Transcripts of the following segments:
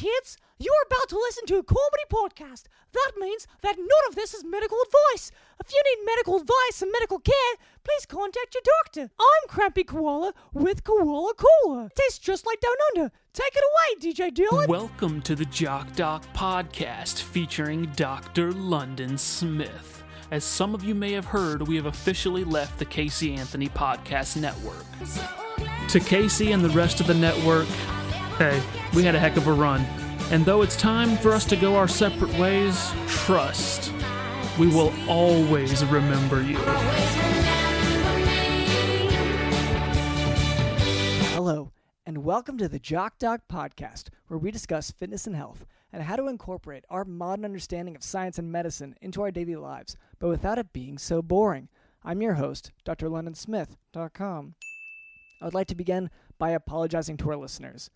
kids. You're about to listen to a comedy podcast. That means that none of this is medical advice. If you need medical advice and medical care, please contact your doctor. I'm Crampy Koala with Koala Cola. Tastes just like Down Under. Take it away, DJ Dylan. Welcome to the Jock Doc podcast featuring Dr. London Smith. As some of you may have heard, we have officially left the Casey Anthony Podcast Network. To Casey and the rest of the network, hey, we had a heck of a run. And though it's time for us to go our separate ways, trust, we will always remember you. Hello, and welcome to the Jock Doc podcast, where we discuss fitness and health and how to incorporate our modern understanding of science and medicine into our daily lives, but without it being so boring. I'm your host, drlondonsmith.com. I would like to begin by apologizing to our listeners.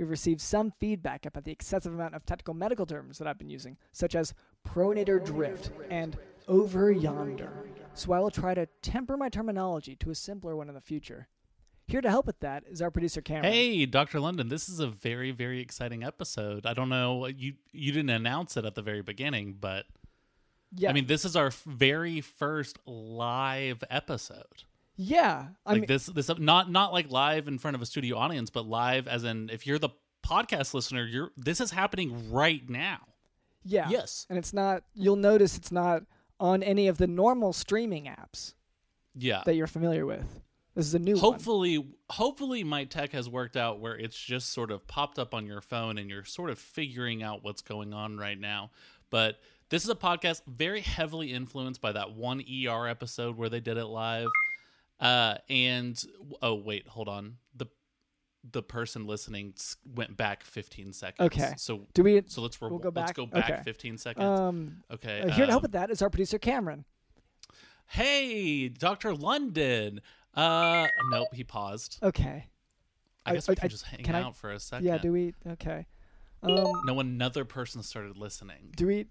We've received some feedback about the excessive amount of technical medical terms that I've been using, such as pronator drift and over yonder. So I will try to temper my terminology to a simpler one in the future. Here to help with that is our producer Cameron. Hey, Dr. London, this is a very, very exciting episode. I don't know you you didn't announce it at the very beginning, but yeah, I mean this is our very first live episode. Yeah, I Like mean, this this not not like live in front of a studio audience, but live as in if you're the podcast listener, you're this is happening right now. yeah, Yes. and it's not. You'll notice it's not on any of the normal streaming apps Yeah. that you're familiar with. This is a new one. hopefully hopefully my tech has worked out where it's just sort of popped up on your phone and you're sort of figuring out what's going on right now but this is a podcast very heavily influenced by that one er episode where they did it live uh and oh wait hold on the the person listening went back 15 seconds Okay. so Do we? so let's, re- we'll go back. let's go back Okay. 15 seconds Um, okay uh, here to help um, with that is our producer Cameron. hey dr london uh nope he paused Okay. I I- guess we can I- just hang can I- out for a second. Yeah. Do we? Okay. Um. No, another person started listening. Do we?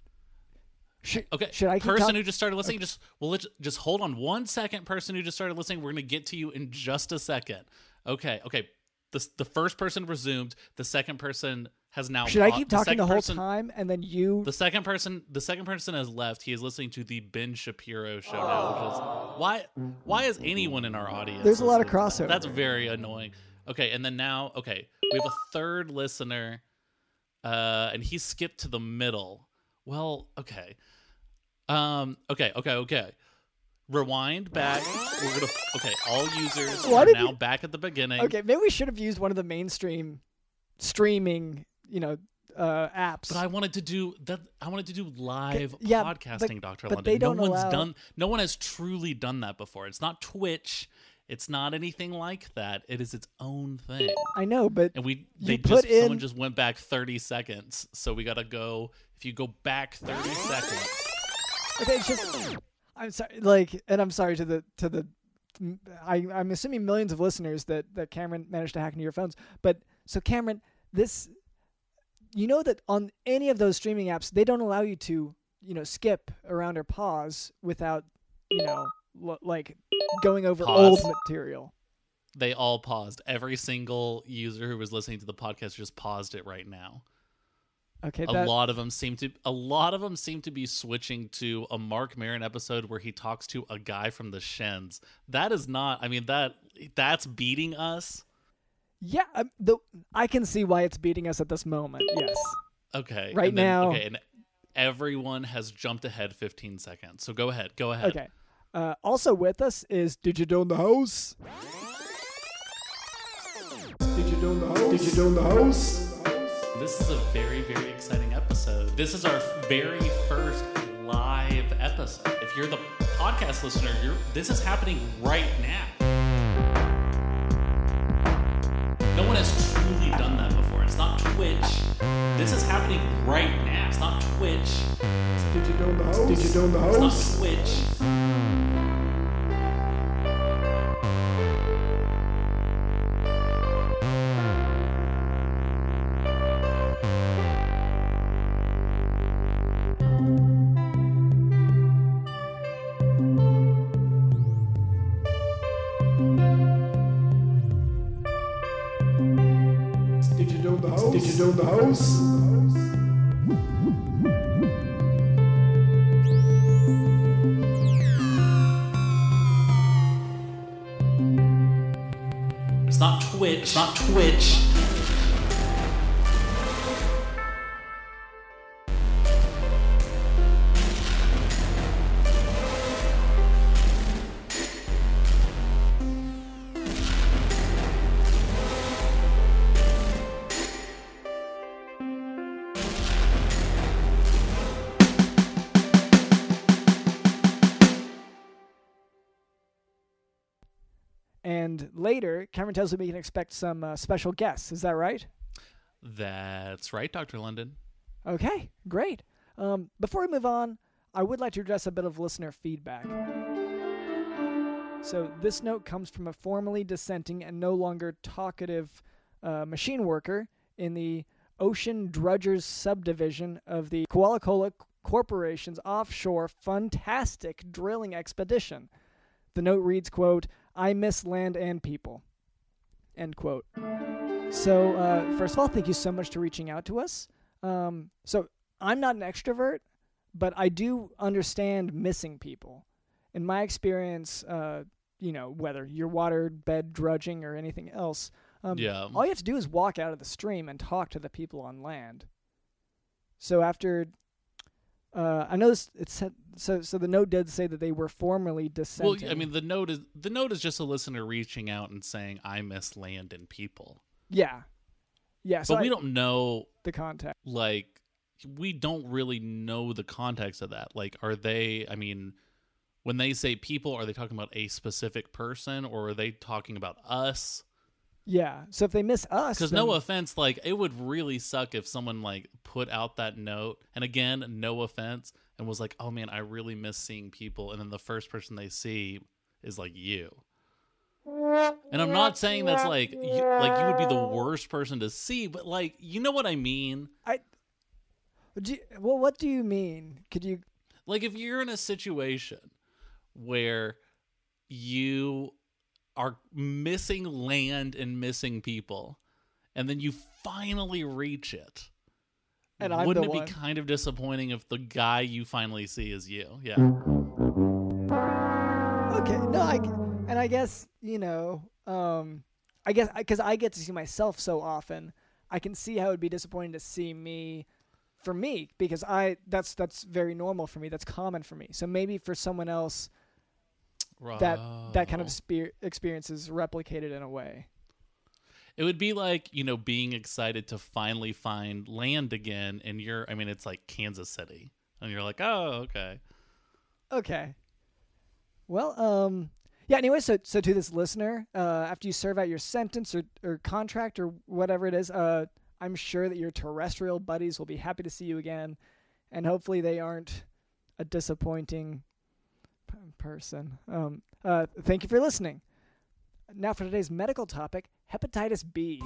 Should, Okay, Should I person talk- who just started listening? Just well, let's just hold on one second. Person who just started listening, we're gonna get to you in just a second. Okay, okay. The the first person resumed. The second person has now. Should I keep talking the second whole person- time and then you? The second person, the second person has left. He is listening to the Ben Shapiro show now, which is why. Why is anyone in our audience? There's a lot of that? crossover. That's very annoying. Okay, and then now, okay, we have a third listener, uh, and he skipped to the middle. Well, okay, um, okay, okay, okay. Rewind back. We're gonna okay. All users Why are did now you- back at the beginning. okay, maybe we should have used one of the mainstream streaming, you know, uh, apps. But I wanted to do that. I wanted to do live yeah, but- podcasting, Doctor but London. they don't no one's allow- done. No one has truly done that before. It's not Twitch. It's not anything like that. It is its own thing. I know, but And we they just someone just went back thirty seconds. So we gotta go. If you go back thirty seconds, okay, it's just I'm sorry, like, and I'm sorry to the to the. I, I'm assuming millions of listeners that that Cameron managed to hack into your phones. But so Cameron, this, you know that on any of those streaming apps, they don't allow you to, you know, skip around or pause without, you know, like going over Pause. old material. they all paused. Every single user who was listening to the podcast just paused it right now. Okay, a that, lot of them seem to a lot of them seem to be switching to a Marc Maron episode where he talks to a guy from the Shins. That is not. I mean that that's beating us. yeah, um, the I can see why it's beating us at this moment. Yes. Okay, Right then- now- Okay, and everyone has jumped ahead 15 seconds. So go ahead. Go ahead. Okay. Uh, also with us is Digital in the house. Digital in the house. Digital in the house. This is a very very exciting episode. This is our very first live episode. If you're the podcast listener, you're this is happening right now. No one has truly done that before. It's not Twitch. This is happening right now. It's not Twitch. Digital in the house. Digital in the It's not. Twitch. Twitch. Later, Cameron tells me we can expect some uh, special guests. Is that right? That's right, Dr. London. Okay, great. Um, before we move on, I would like to address a bit of listener feedback. So, this note comes from a formerly dissenting and no longer talkative uh, machine worker in the Ocean Drudgers subdivision of the Koala Kola Corporation's offshore fantastic drilling expedition. The note reads, quote, I miss land and people. End quote. So, uh, first of all, thank you so much for reaching out to us. Um, so, I'm not an extrovert, but I do understand missing people. In my experience, uh, you know, whether you're water bed drudging or anything else, um, Yeah. all you have to do is walk out of the stream and talk to the people on land. So after, uh, I know this, it said so. So the note did say that they were formerly Well. I mean, the note is the note is just a listener reaching out and saying, "I miss land and people," yeah, yeah. So but we I- don't know the context. like we don't really know the context of that. Like, are they? I mean, when they say people, are they talking about a specific person, or are they talking about us? Yeah. So if they miss us, Because then- no offense, like it would really suck if someone like put out that note, and again, no offense, and was like, "Oh man, I really miss seeing people," and then the first person they see is like you. And I'm not saying that's like you, like you would be the worst person to see, but like you know what I mean. I. Do you- well, what do you mean? Could you? Like if you're in a situation where you are missing land and missing people, and then you finally reach it. And I'm Wouldn't it one. be kind of disappointing if the guy you finally see is you? Yeah. Okay. No, I And I guess you know. Um, I guess because I get to see myself so often, I can see how it would be disappointing to see me. For me, because I that's that's very normal for me. That's common for me. So maybe for someone else, that that kind of spe- experience is replicated in a way. It would be like, you know, being excited to finally find land again and you're I mean it's like Kansas City. And you're like, "Oh, okay." Okay. Well, um, yeah. Anyway, so so to this listener, uh, after you serve out your sentence or, or contract or whatever it is, uh, I'm sure that your terrestrial buddies will be happy to see you again, and hopefully they aren't a disappointing person. Um, uh, thank you for listening. Now for today's medical topic: hepatitis B.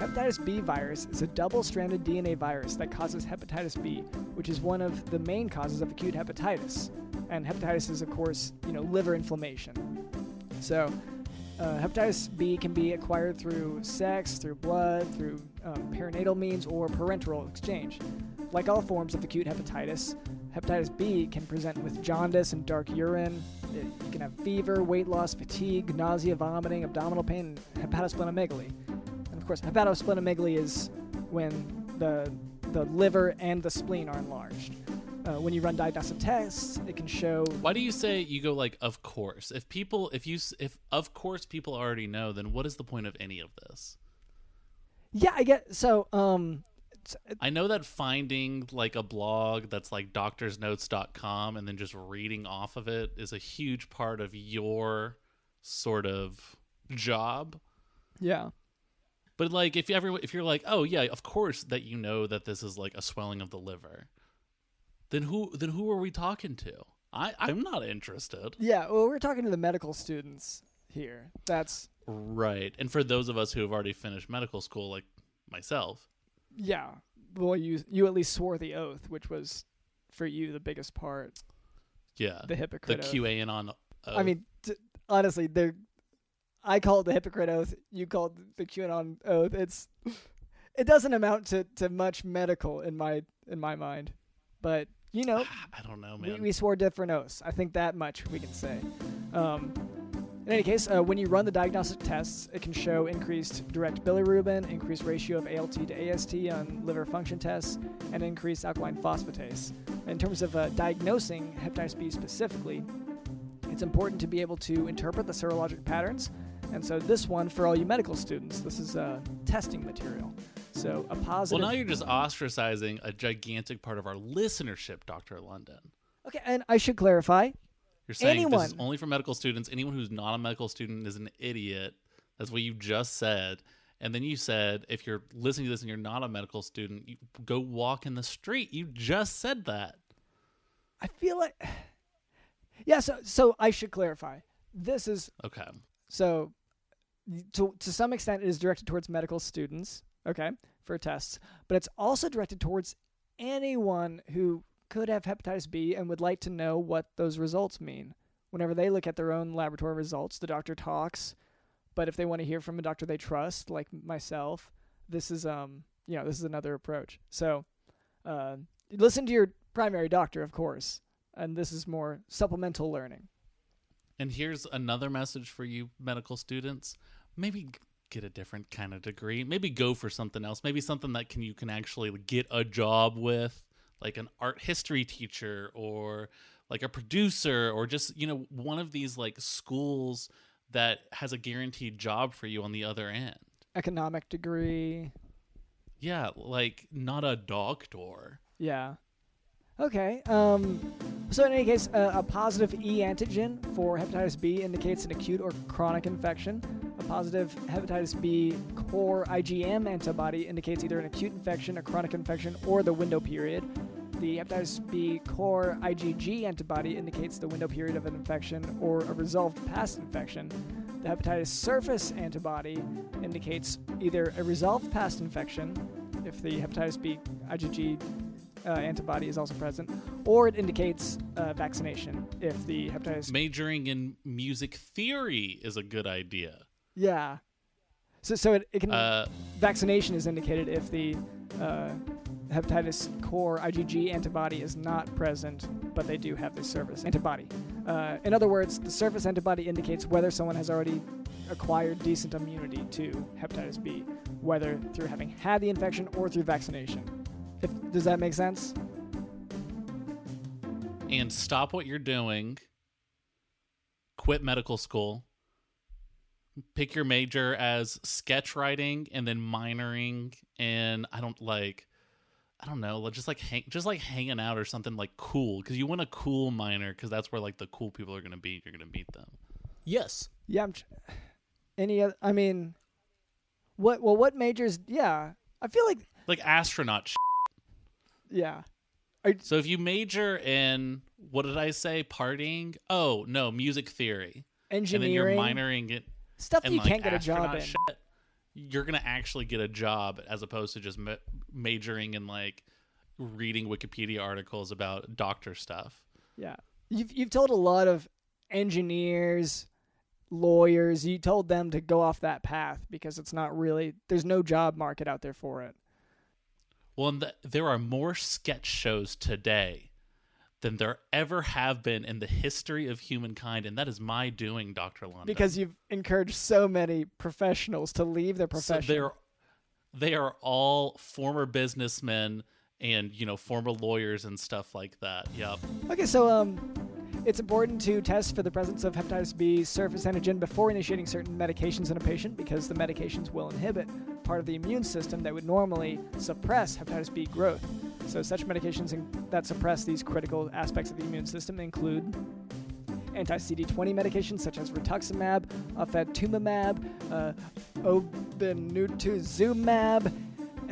Hepatitis B virus is a double-stranded DNA virus that causes hepatitis B, which is one of the main causes of acute hepatitis. And hepatitis is, of course, you know, liver inflammation. So, uh, hepatitis B can be acquired through sex, through blood, through um, perinatal means, or parenteral exchange. Like all forms of acute hepatitis, hepatitis B can present with jaundice and dark urine. It, you can have fever, weight loss, fatigue, nausea, vomiting, abdominal pain, and hepatosplenomegaly. And of course, hepatosplenomegaly is when the the liver and the spleen are enlarged. Uh, when you run diagnostic tests, it can show Why do you say you go like of course? If people if you if of course people already know, then what is the point of any of this? Yeah, I get so. Um, I know that finding like a blog that's like doctorsnotes.com and then just reading off of it is a huge part of your sort of job. yeah, But like if you ever if you're like, "Oh yeah, of course that you know that this is like a swelling of the liver." Then who then who are we talking to? I I'm not interested. yeah. Well, we're talking to the medical students here. That's Right. And for those of us who have already finished medical school like myself, yeah. Well, you you at least swore the oath, which was for you the biggest part. yeah. The The hypocrite. oath. QAnon oath. I mean, t- honestly, they're. I call it the hypocrite oath. You call it the QAnon oath. It's, it doesn't amount to, to much medical in my in my mind. But you know, I don't know, we, man. we swore different oaths. I think that much we can say. Um, in any case, uh, when you run the diagnostic tests, it can show increased direct bilirubin, increased ratio of ALT to AST on liver function tests, and increased alkaline phosphatase. In terms of uh, diagnosing hepatitis B specifically, it's important to be able to interpret the serologic patterns. And so, this one, for all you medical students, this is uh, testing material. So, a positive. well, now you're just ostracizing a gigantic part of our listenership, Dr. London. okay, and I should clarify You're saying this is only for medical students. Anyone who's not a medical student is an idiot. That's what you just said. And then you said if you're listening to this and you're not a medical student, you go walk in the street. You just said that. I feel like. Yeah, so, so I should clarify. This is Okay. So, to to some extent, it is directed towards medical students, okay, for tests, but it's also directed towards anyone who could have hepatitis B and would like to know what those results mean. Whenever they look at their own laboratory results, the doctor talks, but if they want to hear from a doctor they trust, like myself, this is um, you know, this is another approach. So, uh, listen to your primary doctor, of course, and this is more supplemental learning. And here's another message for you medical students. Maybe get a different kind of degree. Maybe go for something else. Maybe something that can you can actually get a job with, like an art history teacher or like a producer or just, you know, one of these like schools that has a guaranteed job for you on the other end. Economic degree, Yeah, like not a doctor. Yeah. Okay. Um, so in any case, uh, a positive E antigen for hepatitis B indicates an acute or chronic infection. A positive hepatitis B core IgM antibody indicates either an acute infection, a chronic infection, or the window period. The hepatitis B core IgG antibody indicates the window period of an infection or a resolved past infection. The hepatitis surface antibody indicates either a resolved past infection, if the hepatitis B IgG uh, antibody is also present, or it indicates uh, vaccination if the hepatitis. Majoring in music theory is a good idea. yeah. So, so it, it can Uh, vaccination is indicated if the uh, hepatitis core IgG antibody is not present, but they do have the surface antibody. Uh, in other words, the surface antibody indicates whether someone has already acquired decent immunity to hepatitis B, whether through having had the infection or through vaccination. If, does that make sense? and stop what you're doing. Quit medical school. Pick your major as sketch writing and then minoring in I don't like I don't know, just like hang, just like hanging out or something like cool because you want a cool minor because that's where like the cool people are gonna be. You're gonna meet them. Yes. Yeah. I'm tr- any other? I mean, what? Well, what majors? Yeah, I feel like Like astronaut. Sh- yeah. so if you major in what did I say? Partying? Oh no, music theory. Engineering. And then you're minoring it stuff that you like can't get a job in. shit, you're gonna actually get a job as opposed to just ma- majoring in like reading Wikipedia articles about doctor stuff. Yeah, you've you've told a lot of engineers, lawyers. You told them to go off that path because it's not really. There's no job market out there for it. Well, and th- there are more sketch shows today than there ever have been in the history of humankind, and that is my doing, Doctor London. Because you've encouraged so many professionals to leave their So profession. they're they are all former businessmen and you know former lawyers and stuff like that. Yep. Okay, so um, it's important to test for the presence of hepatitis B surface antigen before initiating certain medications in a patient because the medications will inhibit part of the immune system that would normally suppress hepatitis B growth. So, such medications that suppress these critical aspects of the immune system include anti-CD20 medications such as rituximab, ofatumumab, uh, obinutuzumab,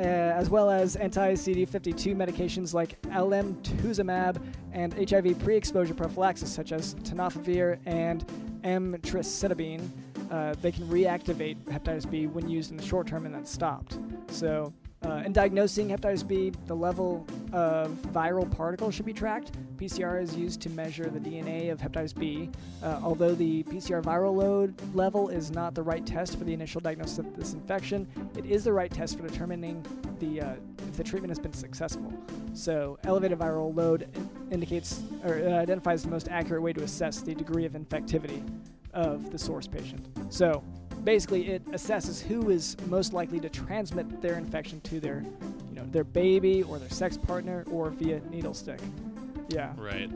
as well as anti-CD52 medications like alemtuzumab and HIV pre-exposure prophylaxis such as tenofovir and emtricitabine. Uh, they can reactivate hepatitis B when used in the short term and then stopped. So, uh, in diagnosing hepatitis B, the level of viral particles should be tracked. PCR is used to measure the DNA of hepatitis B. Uh, although the PCR viral load level is not the right test for the initial diagnosis of this infection, it is the right test for determining the uh, if the treatment has been successful. So, elevated viral load indicates or uh, identifies the most accurate way to assess the degree of infectivity of the source patient. So, basically, it assesses who is most likely to transmit their infection to their, you know, their baby or their sex partner or via needle stick. Yeah. Right.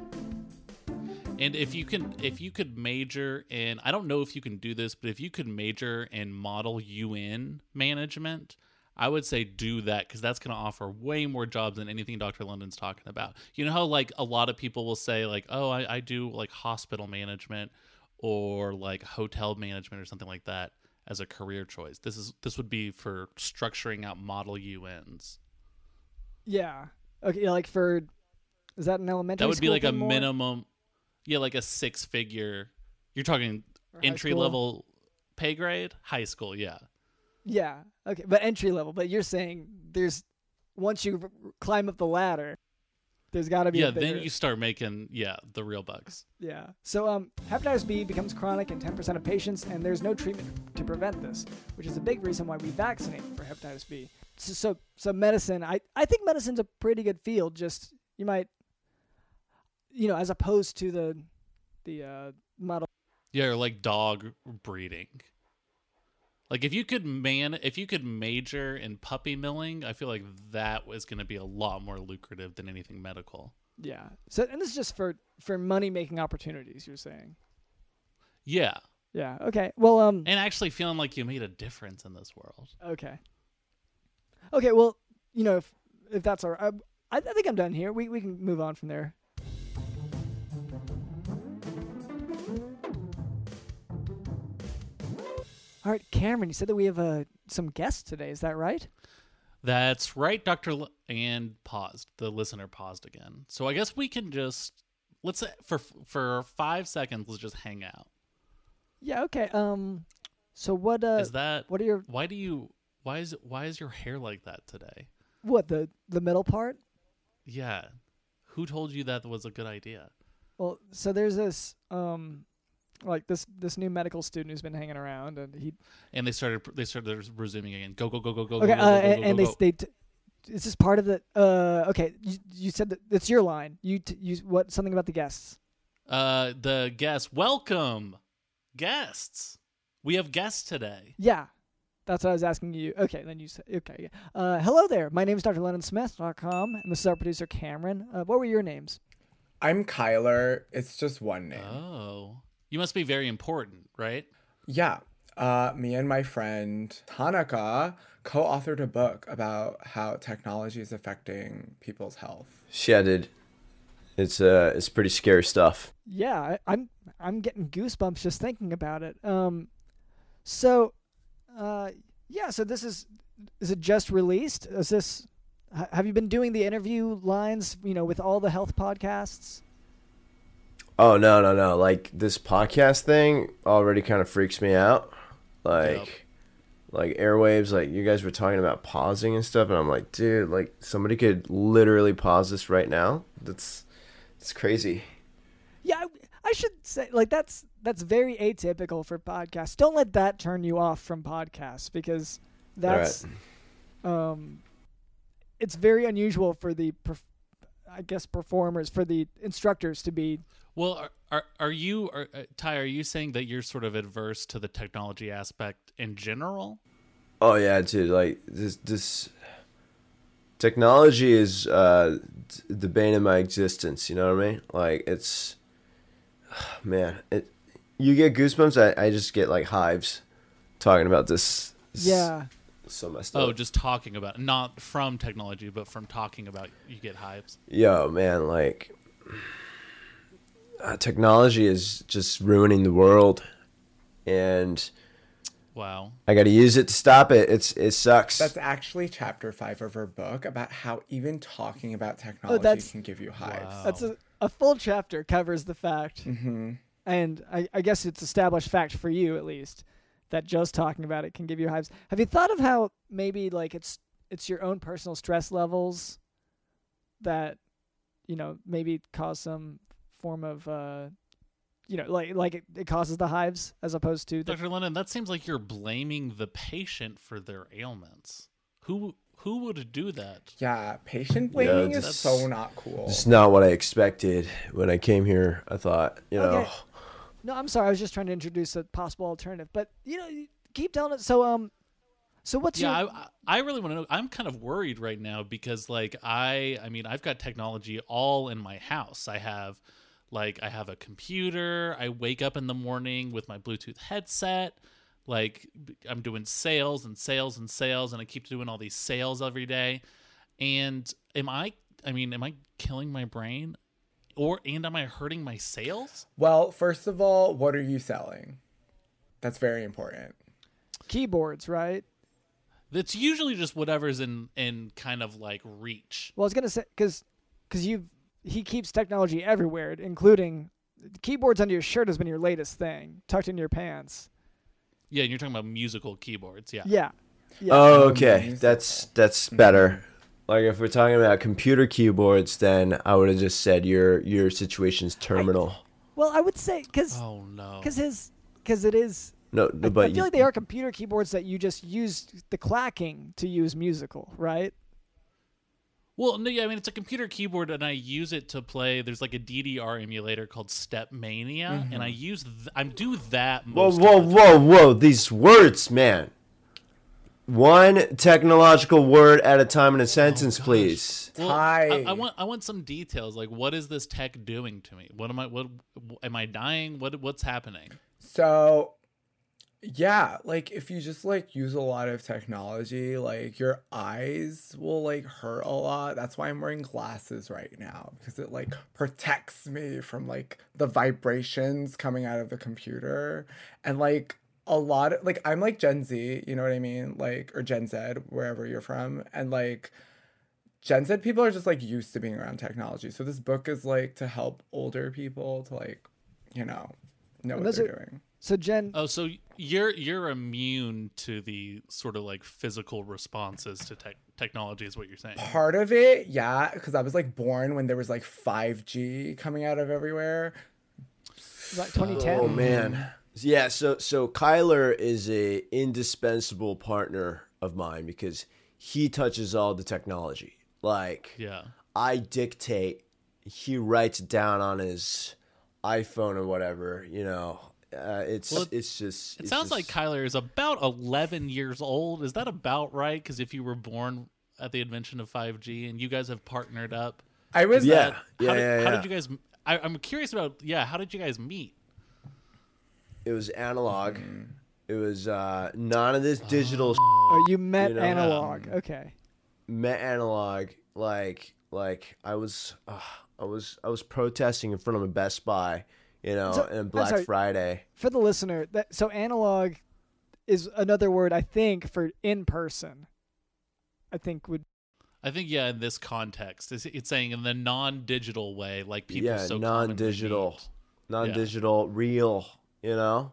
And if you can, if you could major in, I don't know if you can do this, but if you could major in model UN management, I would say do that because that's going to offer way more jobs than anything Dr. London's talking about. You know how like a lot of people will say like, oh, I, I do like hospital management or like hotel management or something like that as a career choice. This is this would be for structuring out model UNs. Yeah. Okay. Like for, is that an elementary? That would be like a more? minimum, yeah, like a six figure. You're talking entry school? level pay grade, high school, yeah. Yeah. Okay. But entry level. But you're saying there's once you r- climb up the ladder, there's got to be. Yeah, then you start making yeah the real bucks. Yeah. So um, hepatitis B becomes chronic in 10% of patients, and there's no treatment to prevent this, which is a big reason why we vaccinate for hepatitis B. So, so, so medicine, I, I think medicine's a pretty good field. Just you might, you know, as opposed to the, the uh, model. Yeah, or like dog breeding. Like if you could man, if you could major in puppy milling, I feel like that was going to be a lot more lucrative than anything medical. Yeah. So and this is just for for money making opportunities. You're saying. Yeah, Yeah. Okay. Well. Um. and actually feeling like you made a difference in this world. Okay. Okay. Well, you know, if if that's all right, I, I think I'm done here. We we can move on from there. All right, Cameron. You said that we have uh, some guests today. Is that right? That's right, Doctor. L- and paused. The listener paused again. So I guess we can just let's say for for five seconds. Let's just hang out. Yeah. Okay. Um. So what? Uh. Is that what are your why do you why is why is your hair like that today? what the the middle part? Yeah, who told you that was a good idea? Well, so there's this um, like this this new medical student who's been hanging around, and he And they started they started resuming again. Go go go go go. okay, go, uh, go, go, and, and they they t- is this part of the uh okay you, you said that it's your line you t- you what something about the guests Uh, the guests, welcome, guests. We have guests today. yeah that's what I was asking you okay then you said okay yeah. uh hello there my name is Dr. LondonSmith.com and this is our producer Cameron uh, what were your names I'm Kyler. It's just one name. Oh, you must be very important, right? Yeah. Uh, me and my friend Tanaka co authored a book about how technology is affecting people's health. Yeah, dude. It's uh, it's pretty scary stuff. yeah I, I'm I'm getting goosebumps just thinking about it um so uh yeah so this is is it just released is this have you been doing the interview lines you know with all the health podcasts Oh no, no, no! Like this podcast thing already kind of freaks me out. Like, Yep. like airwaves. Like you guys were talking about pausing and stuff, and I'm like, dude, like somebody could literally pause this right now. That's, it's crazy. yeah I, I should say like that's that's very atypical for podcasts don't let that turn you off from podcasts because that's um it's very unusual for the perf- i guess performers for the instructors to be Well, are are, are you, are, uh, Ty? Are you saying that you're sort of adverse to the technology aspect in general? Oh yeah, dude. Like this, this technology is uh, the bane of my existence. You know what I mean? Like it's, man, it. You get goosebumps. I, I just get like hives talking about this. It's yeah so messed up. Oh, just talking about not from technology, but from talking about you get hives. Yo, man, like uh, technology is just ruining the world, and Wow. I got to use it to stop it. It's it sucks. That's actually chapter five of her book about how even talking about technology that's- can give you hives. Wow. That's a, a full chapter covers the fact, hmm and I, I guess it's established fact for you at least that just talking about it can give you hives. Have you thought of how maybe like it's it's your own personal stress levels that you know maybe cause some form of uh you know like like it, it causes the hives as opposed to the Dr. London, that seems like you're blaming the patient for their ailments. Who who would do that? Yeah, patient blaming is that's- so not cool. It's not what I expected when I came here. I thought, you know, Okay. No, I'm sorry. I was just trying to introduce a possible alternative, but you know, keep telling it. So, um, so what's yeah, your? I, I really want to know. I'm kind of worried right now because, like, I, I mean, I've got technology all in my house. I have, like, I have a computer. I wake up in the morning with my Bluetooth headset. Like, I'm doing sales and sales and sales, and I keep doing all these sales every day. And am I? I mean, am I killing my brain, or and am I hurting my sales? Well, first of all, what are you selling? That's very important. keyboards, right? That's usually just whatever's in in kind of like reach. Well, I was gonna say because because you he keeps technology everywhere, including keyboards under your shirt has been your latest thing, tucked in your pants. Yeah, and you're talking about musical keyboards. Yeah. Yeah. Yeah. Oh, okay, that's that's better. Like if we're talking about computer keyboards, then I would have just said your your situation's terminal. well, I would say because Oh no. because his because it is. No, I, but I feel you- like they are computer keyboards that you just use the clacking to use musical, right? Well, no, yeah, I mean it's a computer keyboard, and I use it to play. There's like a DDR emulator called StepMania, and mm-hmm. I use th- I do that. Whoa, Most whoa, of the whoa, whoa! These words, man. One technological word at a time in a oh, sentence, please. Well, I, Hi. I want I want some details. Like, what is this tech doing to me? What am I? What am I dying? What what's happening? So, yeah, like if you just like use a lot of technology, like your eyes will like hurt a lot. That's why I'm wearing glasses right now because it like protects me from like the vibrations coming out of the computer and like a lot of like I'm like Gen Z, you know what I mean? Like or Gen Z, wherever you're from, and like Gen Z people are just like used to being around technology. So this book is like to help older people to like, you know, know what they're doing. So Jen, Oh, so you're you're immune to the sort of like physical responses to tech technology, is what you're saying? Part of it, yeah, because I was like born when there was like 5G coming out of everywhere. like 2010. Oh man, yeah. So so Kyler is a indispensable partner of mine because he touches all the technology. Like Yeah. I dictate, he writes down on his iPhone or whatever. You know, uh, it's Well, it- it's just. It it's sounds like just- Kyler is about 11 years old. Is that about right? Because if you were born at the invention of 5G and you guys have partnered up, I was Yeah. that- how, yeah, did, yeah, how did you guys? I, I'm curious about. Yeah, how did you guys meet? It was analog. Mm. It was uh, none of this digital. s- Oh, you met You know, analog. Okay. met analog like like I was uh, I was I was protesting in front of a Best Buy, you know, So- and Black sorry. Friday. For the listener, that so analog is another word I think for in person. I think would I think yeah. In this context, it's, it's saying in the non-digital way, like people yeah, so non-digital, non-digital, real. You know,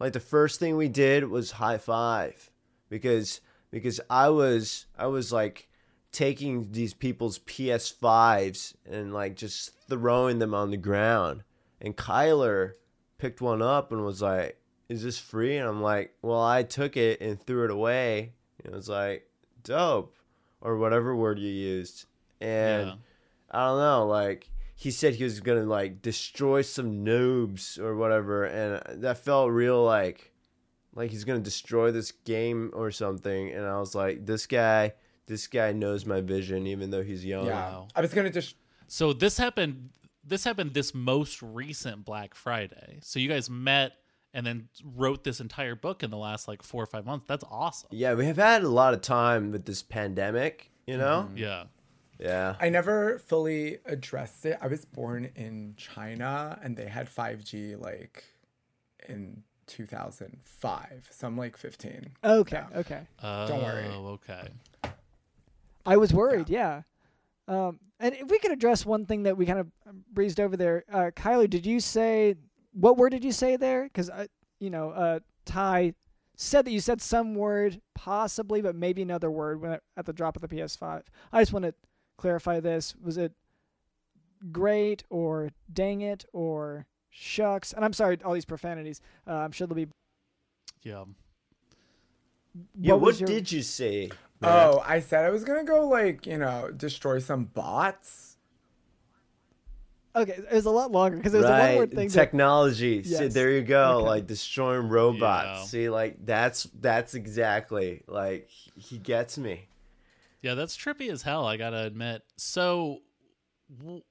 like the first thing we did was high five because because I was I was like taking these people's PS5s and like just throwing them on the ground, and Kyler picked one up and was like, "Is this free?" And I'm like, "Well, I took it and threw it away." It was like, "Dope," or whatever word you used, and. Yeah. I don't know, like he said he was gonna like destroy some noobs or whatever, and that felt real like like he's gonna destroy this game or something. And I was like, this guy, this guy knows my vision, even though he's young. yeah. I was gonna just So this happened. This happened this most recent Black Friday. So you guys met and then wrote this entire book in the last like four or five months. That's awesome. Yeah, we have had a lot of time with this pandemic, you know. Mm-hmm. Yeah. Yeah. I never fully addressed it. I was born in China and they had 5G like in 2005. So I'm like 15. okay. Yeah. Okay. Oh, worry. okay. I was worried. Yeah. Um, and if we could address one thing that we kind of breezed over there, uh, Kylie, did you say what word did you say there? Because you know, uh, Ty said that you said some word possibly, but maybe another word when at the drop of the PS5. I just want to clarify this. Was it great or dang it or shucks? And I'm sorry, all these profanities. Uh, I'm sure there'll be. Yeah. Yeah, what, your- did you say? Oh, I said I was gonna go like you know destroy some bots. Okay, it was a lot longer because it was a one right, word thing. that- technology. See, there you go. Okay. Like destroying robots. Yeah. See, like that's that's exactly like he gets me. Yeah, that's trippy as hell. I gotta admit. So, w-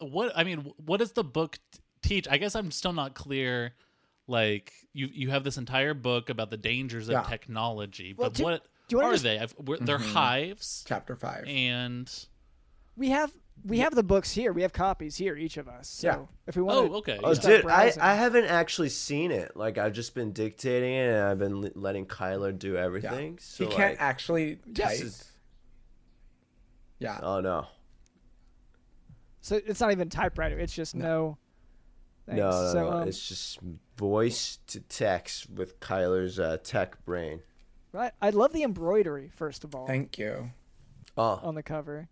what? I mean, what does the book t- teach? I guess I'm still not clear. Like, you you have this entire book about the dangers of Yeah. technology, Well, but what do you wanna are just- they? I've, we're, They're hives, Chapter five. and we have we have the books here. We have copies here, each of us. So Yeah. if we want, to oh, okay, Oh, yeah. dude, I, browsing. I haven't actually seen it. Like I've just been dictating it, and I've been letting Kyler do Yeah. everything. So he can't like, actually type. is- Yeah. oh no, so it's not even typewriter. It's just no. Thanks. no, no, so, no. um, it's just voice to text with Kyler's uh, tech brain. Right. I love the embroidery first of all Thank you. Oh, on the cover,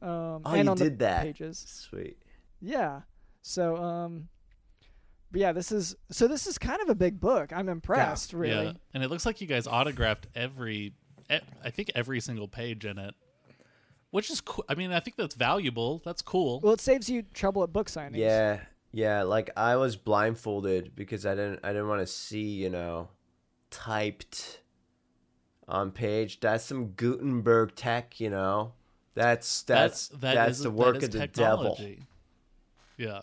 um, oh, and you on did the that. pages. Sweet. Yeah. So um, but yeah, this is so this is kind of a big book. I'm impressed, really. Yeah, and it looks like you guys autographed every, I think every single page in it, which is cool. I mean, I think that's valuable. That's cool. Well, it saves you trouble at book signings. Yeah, yeah. Like I was blindfolded because I didn't I didn't want to see you know typed on page. That's some Gutenberg tech, you know. That's that's That- that that's is- the work is of the devil. Yeah.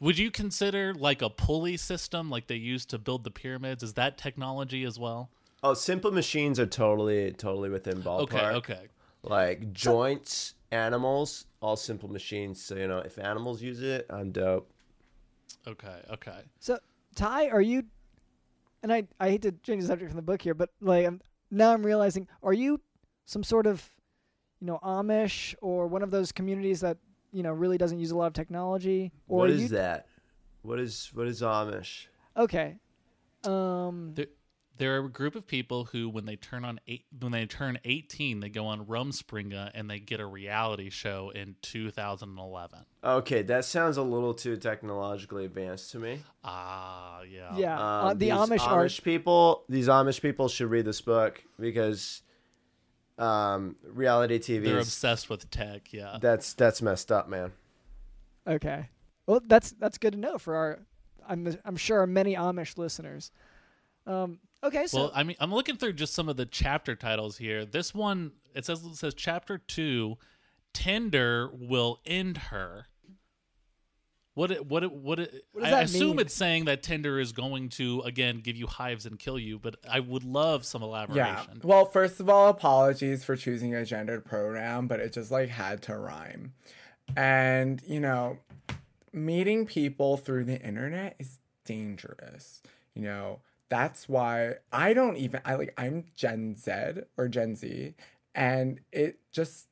Would you consider like a pulley system like they used to build the pyramids? Is that technology as well? Oh, simple machines are totally totally within ballpark. Okay, okay. Like joints, animals, all simple machines. So you know, if animals use it, I'm dope. Okay, okay. So Ty, are you? And I I hate to change the subject from the book here, but like I'm, now I'm realizing, are you some sort of, you know, Amish or one of those communities that you know really doesn't use a lot of technology? Or what are is you, that? What is what is Amish? Okay. Um. There, there are a group of people who, when they turn on eight, when they turn eighteen, they go on Rumspringa and they get a reality show in 2011. Okay, that sounds a little too technologically advanced to me. Ah, yeah, Yeah. Um, uh, the these Amish, are. people, these Amish people should read this book because um, reality TV They're is obsessed with tech. Yeah. that's that's messed up, man. Okay. Well, that's that's good to know for our. I'm I'm sure our many Amish listeners. Um. Okay. So Well, I mean, I'm looking through just some of the chapter titles here. This one, it says it says chapter two, tender will end her. What it, what it, what it, What I assume mean? it's saying that Tinder is going to again give you hives and kill you, but I would love some elaboration. Yeah. Well, first of all, apologies for choosing a gendered pronoun, but it just like had to rhyme. And, you know, meeting people through the internet is dangerous. You know, that's why I don't even I like I'm Gen Z or Gen Z and it just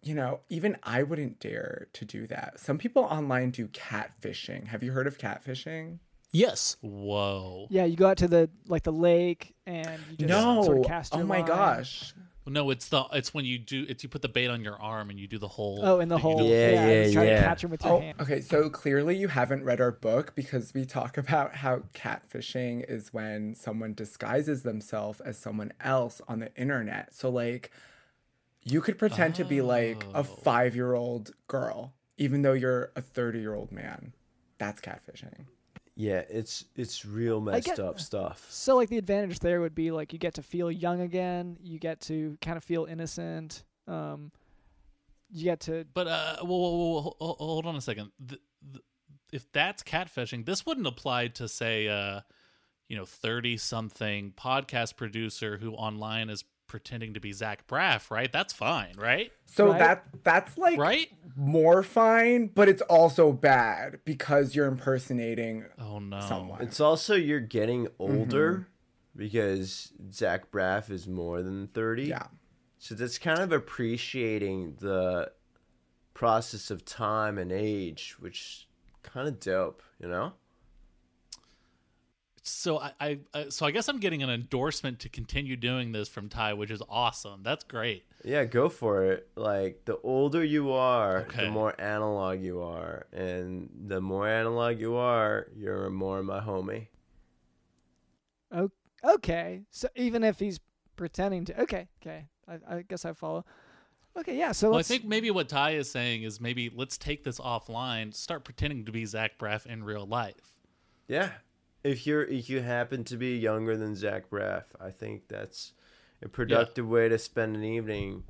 you know, even I wouldn't dare to do that. Some people online do catfishing. Have you heard of catfishing? yes. Whoa. Yeah, you go out to the like the lake and you just no. sort of cast your oh my line. gosh. No, it's the it's when you do it's you put the bait on your arm and you do the whole Oh, in the you do hole. Yeah, yeah, yeah, you try yeah. to catch him with your Oh, hand. okay. So clearly you haven't read our book because we talk about how catfishing is when someone disguises themselves as someone else on the internet. So like you could pretend to be like Oh. a 5-year-old girl even though you're a 30-year-old man. That's catfishing. Yeah, it's it's real messed get- up stuff. So like the advantage there would be like you get to feel young again. You get to kind of feel innocent. Um, you get to But uh, whoa, whoa, whoa, whoa, ho- hold on a second. The, the, if that's catfishing, this wouldn't apply to say, uh, you know, thirty something podcast producer who online is pretending to be Zach Braff, right? That's fine, right? So Right. that that's like Right? more fine, but it's also bad because you're impersonating Oh no. someone. It's also you're getting older mm-hmm. because Zach Braff is more than thirty. yeah. So that's kind of appreciating the process of time and age, which kind of dope, you know? So I, I, I, so I guess I'm getting an endorsement to continue doing this from Ty, which is awesome. That's great. Yeah, go for it. Like the older you are, Okay. the more analog you are, and the more analog you are, you're more my homie. Okay. So even if he's pretending to, okay, okay, I, I guess I follow. Okay, yeah. So Well, I think maybe what Ty is saying is maybe let's take this offline, start pretending to be Zach Braff in real life. Yeah, if you're if you happen to be younger than Zach Braff, I think that's a productive way to spend an evening.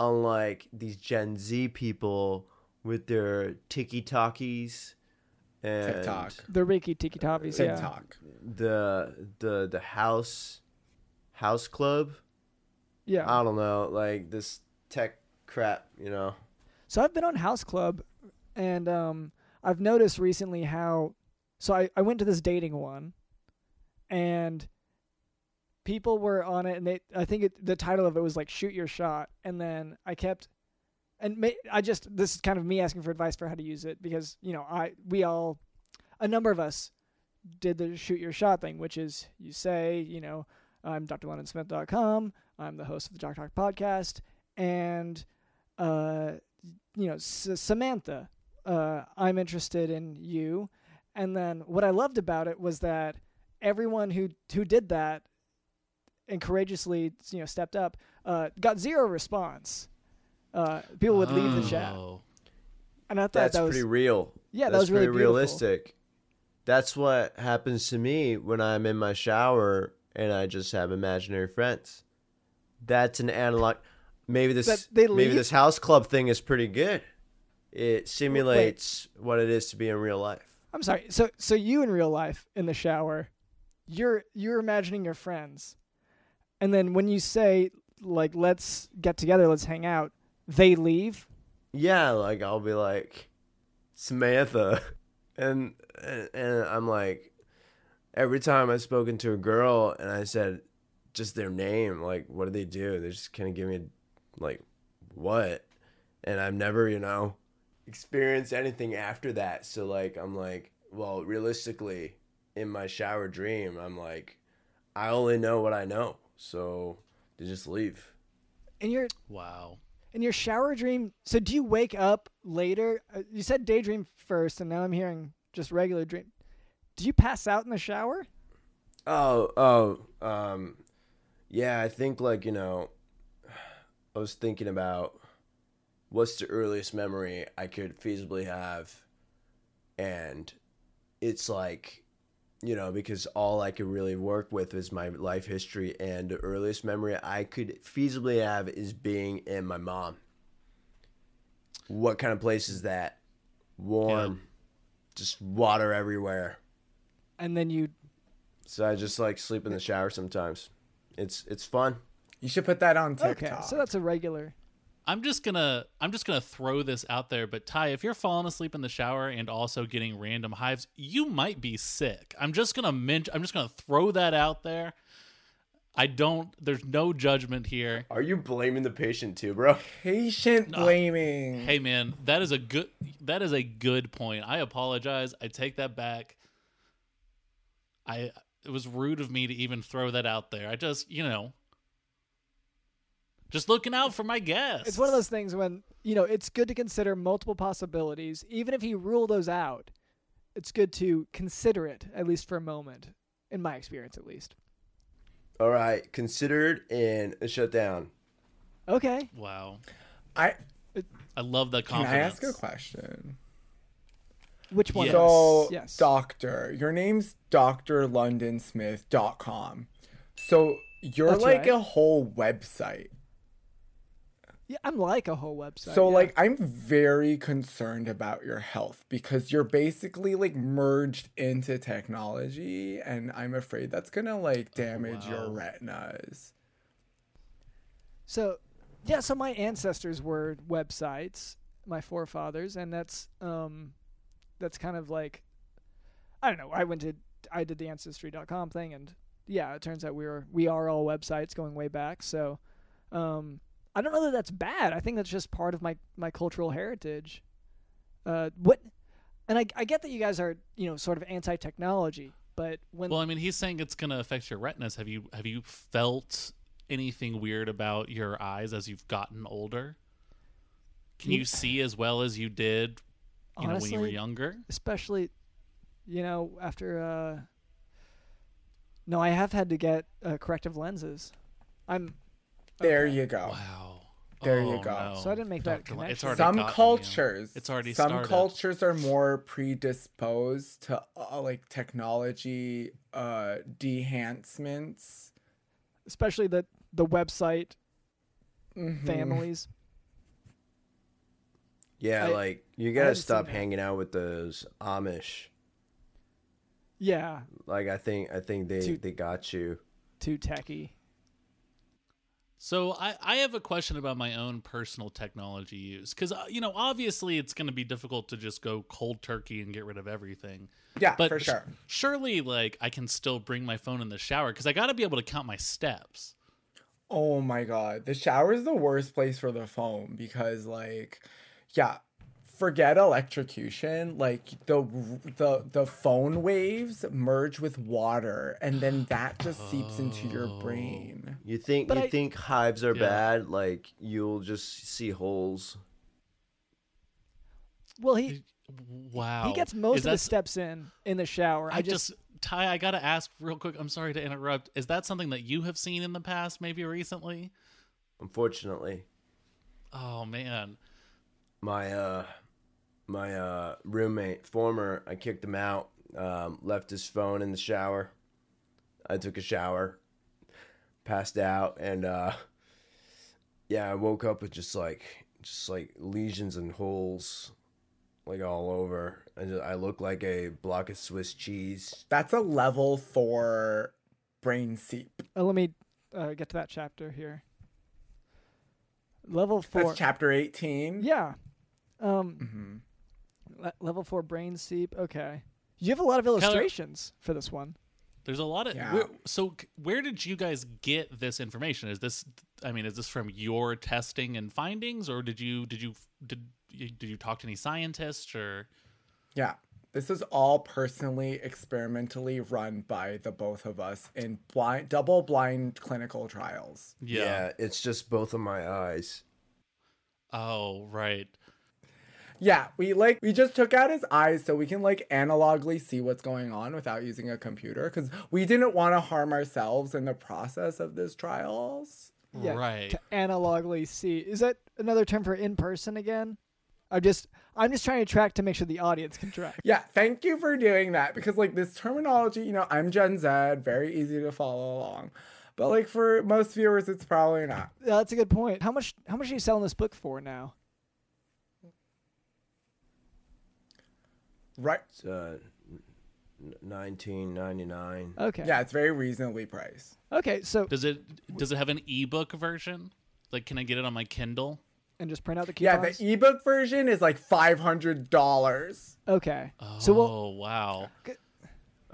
Unlike these Gen Z people with their tiki talkies and TikTok. the Ricky Tiki Toppies. Yeah. TikTok. the the the house house club. Yeah. I don't know, like this tech crap, you know. So I've been on House Club, and um, I've noticed recently how. So I, I went to this dating one, and people were on it, and they I think it, the title of it was like "Shoot Your Shot," and then I kept, and ma- I just this is kind of me asking for advice for how to use it because you know I we all, a number of us, did the "Shoot Your Shot" thing, which is you say you know I'm drlondonsmith.com, I'm the host of the Doc Talk podcast, and uh, you know, S- Samantha, uh, I'm interested in you. And then what I loved about it was that everyone who who did that and courageously, you know, stepped up, uh, got zero response. Uh, people would leave the chat, Oh. and I thought That's that was pretty real. yeah, that That's was really pretty beautiful. realistic. That's what happens to me when I'm in my shower and I just have imaginary friends. That's an analog. Maybe this That they maybe this house club thing is pretty good. It simulates what it is to be in real life. I'm sorry. So so you in real life in the shower, you're you're imagining your friends, and then when you say like let's get together, let's hang out, they leave. Yeah, like I'll be like Samantha, and and, I'm like every time I've spoken to a girl and I said just their name, like what do they do? They just kind of give me like what, and I've never you know experienced anything after that. So like I'm like, well, realistically, in my shower dream, I'm like, I only know what I know, so they just leave. In your Wow. And your shower dream, so do you wake up later? Uh, you said daydream first, and now I'm hearing just regular dream. Do you pass out in the shower? Oh, oh, um, yeah, I think like, you know, I was thinking about what's the earliest memory I could feasibly have. And it's like, you know, because all I could really work with is my life history. And the earliest memory I could feasibly have is being in my mom. What kind of place is that? Warm, just water everywhere. And then you So I just like sleep in the shower sometimes. It's it's fun. You should put that on TikTok. okay. TikTok. So that's a regular. I'm just gonna I'm just gonna throw this out there, but Ty, if you're falling asleep in the shower and also getting random hives, you might be sick. I'm just gonna mention I'm just gonna throw that out there. I don't there's no judgment here. Are you blaming the patient too, bro? Patient blaming. Hey man, that is a good that is a good point. I apologize. I take that back. I it was rude of me to even throw that out there. I just, you know, just looking out for my guests. It's one of those things when you know it's good to consider multiple possibilities, even if you rule those out. It's good to consider it at least for a moment, in my experience, at least. All right, considered and shut down. Okay. Wow. I I love that can I confidence. ask a question? Which one? Yes. So, yes. doctor, your name's doctor london drlondonsmith.com. So, you're That's like right. a whole website. Yeah, I'm like a whole website. So, yeah. like, I'm very concerned about your health because you're basically like merged into technology, and I'm afraid that's gonna like damage your wow. retinas. So, yeah, so my ancestors were websites, my forefathers, and that's um that's kind of like I don't know, I went to I did the ancestry.com thing and yeah, it turns out we were we are all websites going way back. So, um I don't know that that's bad. I think that's just part of my my cultural heritage. Uh what and I I get that you guys are, you know, sort of anti-technology, but when Well, I mean, he's saying it's going to affect your retinas. Have you have you felt anything weird about your eyes as you've gotten older? Can You- you see as well as you did, you know, when you were younger? especially you know after uh no i have had to get uh, corrective lenses i'm There okay. you go. Wow. There you Oh, go. no. So I didn't make that Dr. It's connection. already Some gotten you. cultures, It's already some started. cultures are more predisposed to uh, like technology uh dehancements. especially the the website Mhm. families Yeah, I- like you gotta haven't stop that. hanging out with those Amish. yeah Like I think I think they Too- they got you. too techy So I, I have a question about my own personal technology use because uh, you know obviously it's going to be difficult to just go cold turkey and get rid of everything. Yeah, But for sh- surely like I can still bring my phone in the shower because I got to be able to count my steps. Oh my god, the shower is the worst place for the phone because like yeah, forget electrocution, like the the the phone waves merge with water and then that just seeps into your brain. You think But you I- think hives are Yeah. bad? Like you'll just see holes. well he Wow, he gets most Is of the steps in in the shower I, i just, just Ty, I gotta ask real quick. I'm sorry to interrupt. Is that something that you have seen in the past, maybe recently? Unfortunately, Oh man, my uh my uh roommate former I kicked him out. Um, left his phone in the shower. I took a shower, passed out, and uh yeah, I woke up with just like just like lesions and holes like all over. I, just, I look like a block of Swiss cheese. That's a level 4 brain seep. uh, let me uh, get to that chapter here level four That's chapter 18. yeah um Mhm. Le- level four brain seep okay you have a lot of illustrations for this one there's a lot of. Yeah. Where, so where did you guys get this information? Is this? I mean, is this from your testing and findings, or did you did you did you, did you talk to any scientists or? Yeah. This is all personally experimentally run by the both of us in blind double blind clinical trials. Yeah. it's just both of my eyes. Oh right. Yeah, we like we just took out his eyes so we can like analogly see what's going on without using a computer cuz we didn't want to harm ourselves in the process of this trials. yeah Right. to analogly see is that another term for in person again i'm just i'm just trying to track to make sure the audience can track Yeah, thank you for doing that because like this terminology, you know, I'm Gen Z, very easy to follow along. But like for most viewers it's probably not. Yeah, that's a good point how much how much are you selling this book for now Right. It's uh, nineteen ninety nine. okay Yeah, it's very reasonably priced. okay so Does it does it have an ebook version? Like, can I get it on my Kindle? and just print out the Yeah, coupons the ebook version is like $500. okay Oh so we'll wow.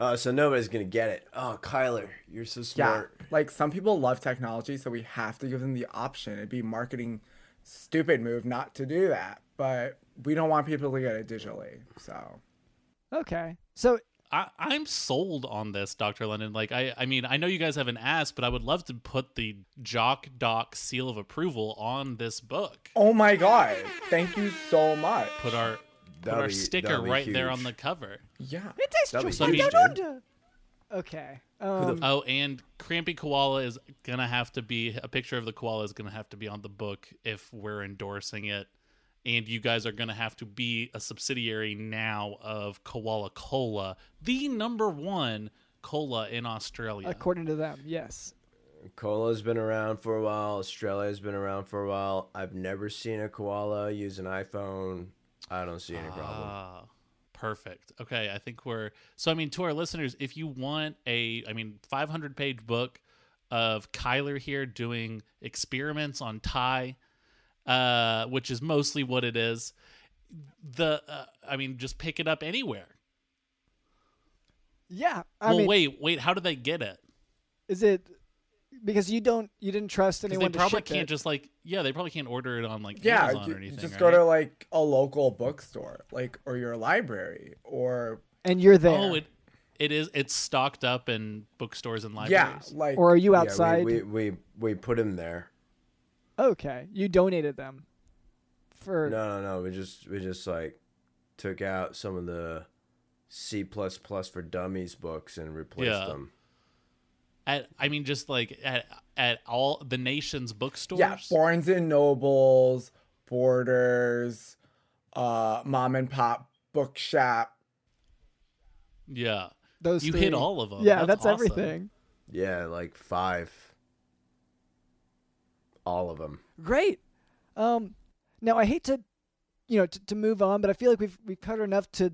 Oh, so nobody's gonna get it. Oh, Kyler, you're so smart. Yeah. Like some people love technology, so we have to give them the option. It'd be marketing stupid move not to do that. But we don't want people to get it digitally. So okay so I, I'm sold on this, Dr. London. Like, I, I mean, I know you guys haven't asked, but I would love to put the Jock Doc seal of approval on this book. Oh my god. Thank you so much. Put our put That'd our be- sticker that'd be right there on the cover. Yeah. it tastes That'd be just huge, like dude. Donda. okay um, Oh, and Crampy Koala is gonna have to be a picture of the koala is gonna have to be on the book if we're endorsing it. And you guys are gonna have to be a subsidiary now of Koala Cola, the number one cola in Australia. according to them yes Cola's been around for a while. Australia's been around for a while. I've never seen a koala use an iPhone. I don't see any problem. Ah, perfect. Okay, I think we're so. I mean, to our listeners, if you want a, I mean, 500 page book of Kyler here doing experiments on Ty, uh, which is mostly what it is. The, uh, I mean, just pick it up anywhere. yeah i well, mean wait, wait. How do they get it? is it because you don't you didn't trust anyone they probably to ship can't it. just like, yeah, they probably can't order it on like Yeah, Amazon you, or you anything. just right? go to like a local bookstore, like or your library, or and you're there Oh, it it is. It's stocked up in bookstores and libraries. Yeah, like Or are you Yeah, outside? we, we, we, we put him there. Okay, you donated them for. No, no, no. We just we just like took out some of the C plus plus for dummies books and replaced Yeah. them. At I mean, just like at at all the nation's bookstores. yeah, Barnes and Nobles, Borders, uh, mom and pop bookshop. yeah. Those You three. hit all of them. Yeah, That's that's, awesome. everything. Yeah, like five. All of them. Great. Um, now I hate to, you know, to, to move on, but I feel like we've we've covered enough to,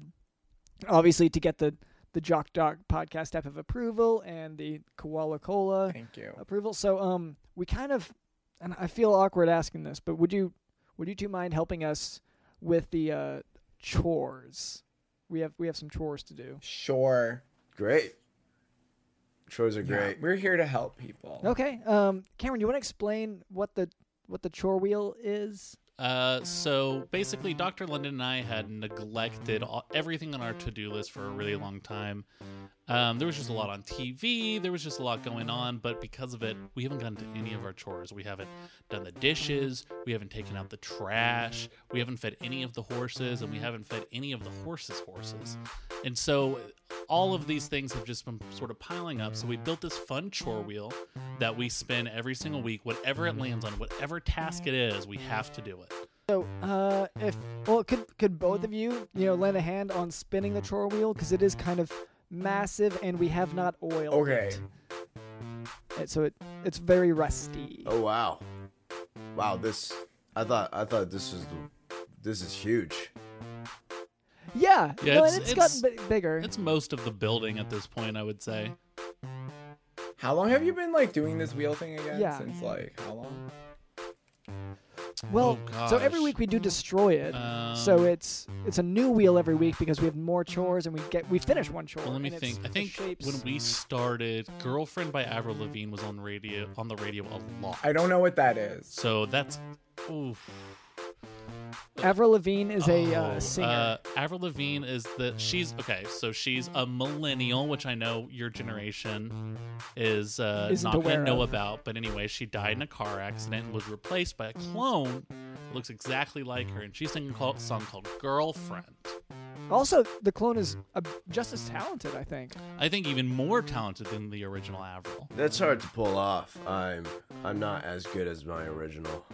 obviously, to get the the Jock Doc podcast type of approval and the Koala Cola Thank you. approval. So um, we kind of, and I feel awkward asking this, but would you would you two mind helping us with the uh, chores? We have we have some chores to do. Sure. Great. Chores are Yeah, great. we're here to help people. Okay. Um, Cameron, you want to explain what the what the chore wheel is? Uh, so basically, Dr. London and I had neglected all, everything on our to do list for a really long time. Um, there was just a lot on TV, there was just a lot going on, but because of it, we haven't gotten to any of our chores. We haven't done the dishes, we haven't taken out the trash, we haven't fed any of the horses, and we haven't fed any of the horses' horses. And so all of these things have just been sort of piling up. So we built this fun chore wheel that we spin every single week. Whatever it lands on, whatever task it is, we have to do it. So, uh, if well, could could both of you, you know, lend a hand on spinning the chore wheel because it is kind of massive and we have not oiled Okay. it. And so it it's very rusty. Oh wow. Wow, this I thought I thought this was the this is huge. Yeah, Yeah, no, it's- and it's it's- gotten bi- bigger. It's most of the building at this point, I would say. How long have you been like doing this wheel thing again? Yeah. Since like how long? Well, Oh, so every week we do destroy it. so Um, it's it's a new wheel every week because we have more chores and we get we finish one chore. Well, let me and think. I think when we started, "Girlfriend" by Avril Lavigne was on radio on the radio a lot. I don't know what that is. So that's oof. Avril Lavigne is a Oh, uh, singer. Uh, Avril Lavigne is the she's okay. So she's a millennial, which I know your generation is uh, Isn't not going aware to know of. about. But anyway, she died in a car accident and was replaced by a clone that looks exactly like her, and she's singing a song called "Girlfriend." also, the clone is uh, just as talented, I think. I think even more talented than the original Avril. That's hard to pull off. I'm I'm not as good as my original.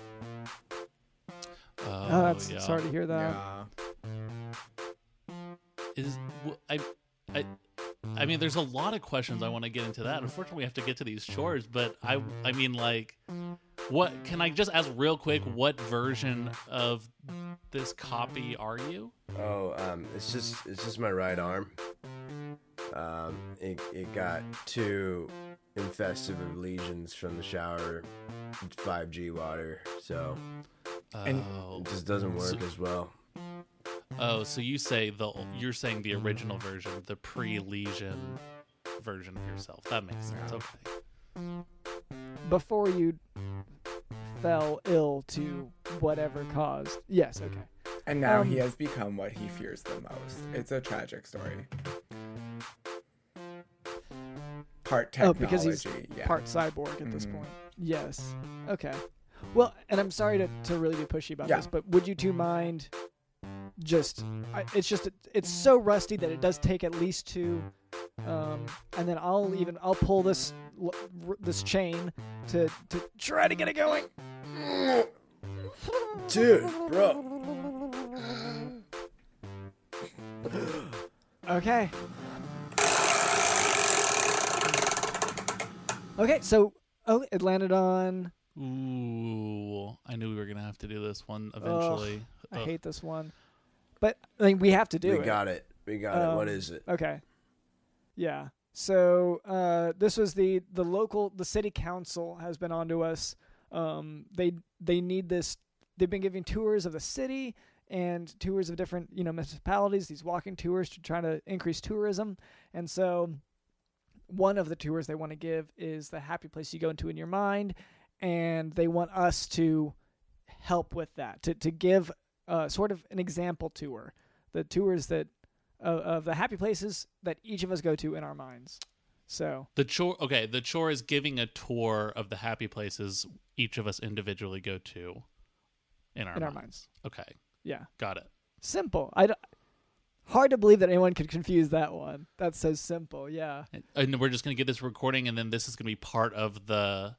Oh, Oh, that's yeah. sorry to hear that. Yeah. is w- I, I, I mean, there's a lot of questions I want to get into that. Unfortunately, we have to get to these chores, but I, I mean, like, what can I just ask real quick? What version of this copy are you? Oh, um, it's just it's just my right arm. Um, it, it got two infested with lesions from the shower, 5G water, so And- oh, it just doesn't work as well. oh, so you say the you're saying the original version, the pre-lesion version of yourself. That makes sense. Okay. Before you fell ill to whatever caused. Yes, okay. And now Um, he has become what he fears the most. It's a tragic story. Part Oh, technology. because he's yeah. part cyborg at this Mhm. point. Yes. Okay. Well, and I'm sorry to, to really be pushy about Yeah. this, but would you two mind just I, it's just it's so rusty that it does take at least two um, and then I'll even I'll pull this this chain to to try to get it going. Dude, bro. Okay. Okay, so oh, it landed on. Ooh, I knew we were gonna have to do this one eventually. I Ugh. hate this one, but I mean we have to do we it. We got it. We got it. What Um, it? Okay. Yeah. So uh, this was the the local the city council has been onto us. Um, they they need this. They've been giving tours of the city and tours of different you know municipalities. These walking tours to try to increase tourism. And so one of the tours they want to give is the happy place you go into in your mind, and they want us to help with that to to give uh, sort of an example tour. The tours that of, of the happy places that each of us go to in our minds. So The chore, okay, the chore is giving a tour of the happy places each of us individually go to in our in our minds. minds, Okay, yeah, got it. simple. I d- hard to believe that anyone could confuse that one. That's so simple. Yeah, And, and we're just gonna get this recording, and then this is gonna be part of the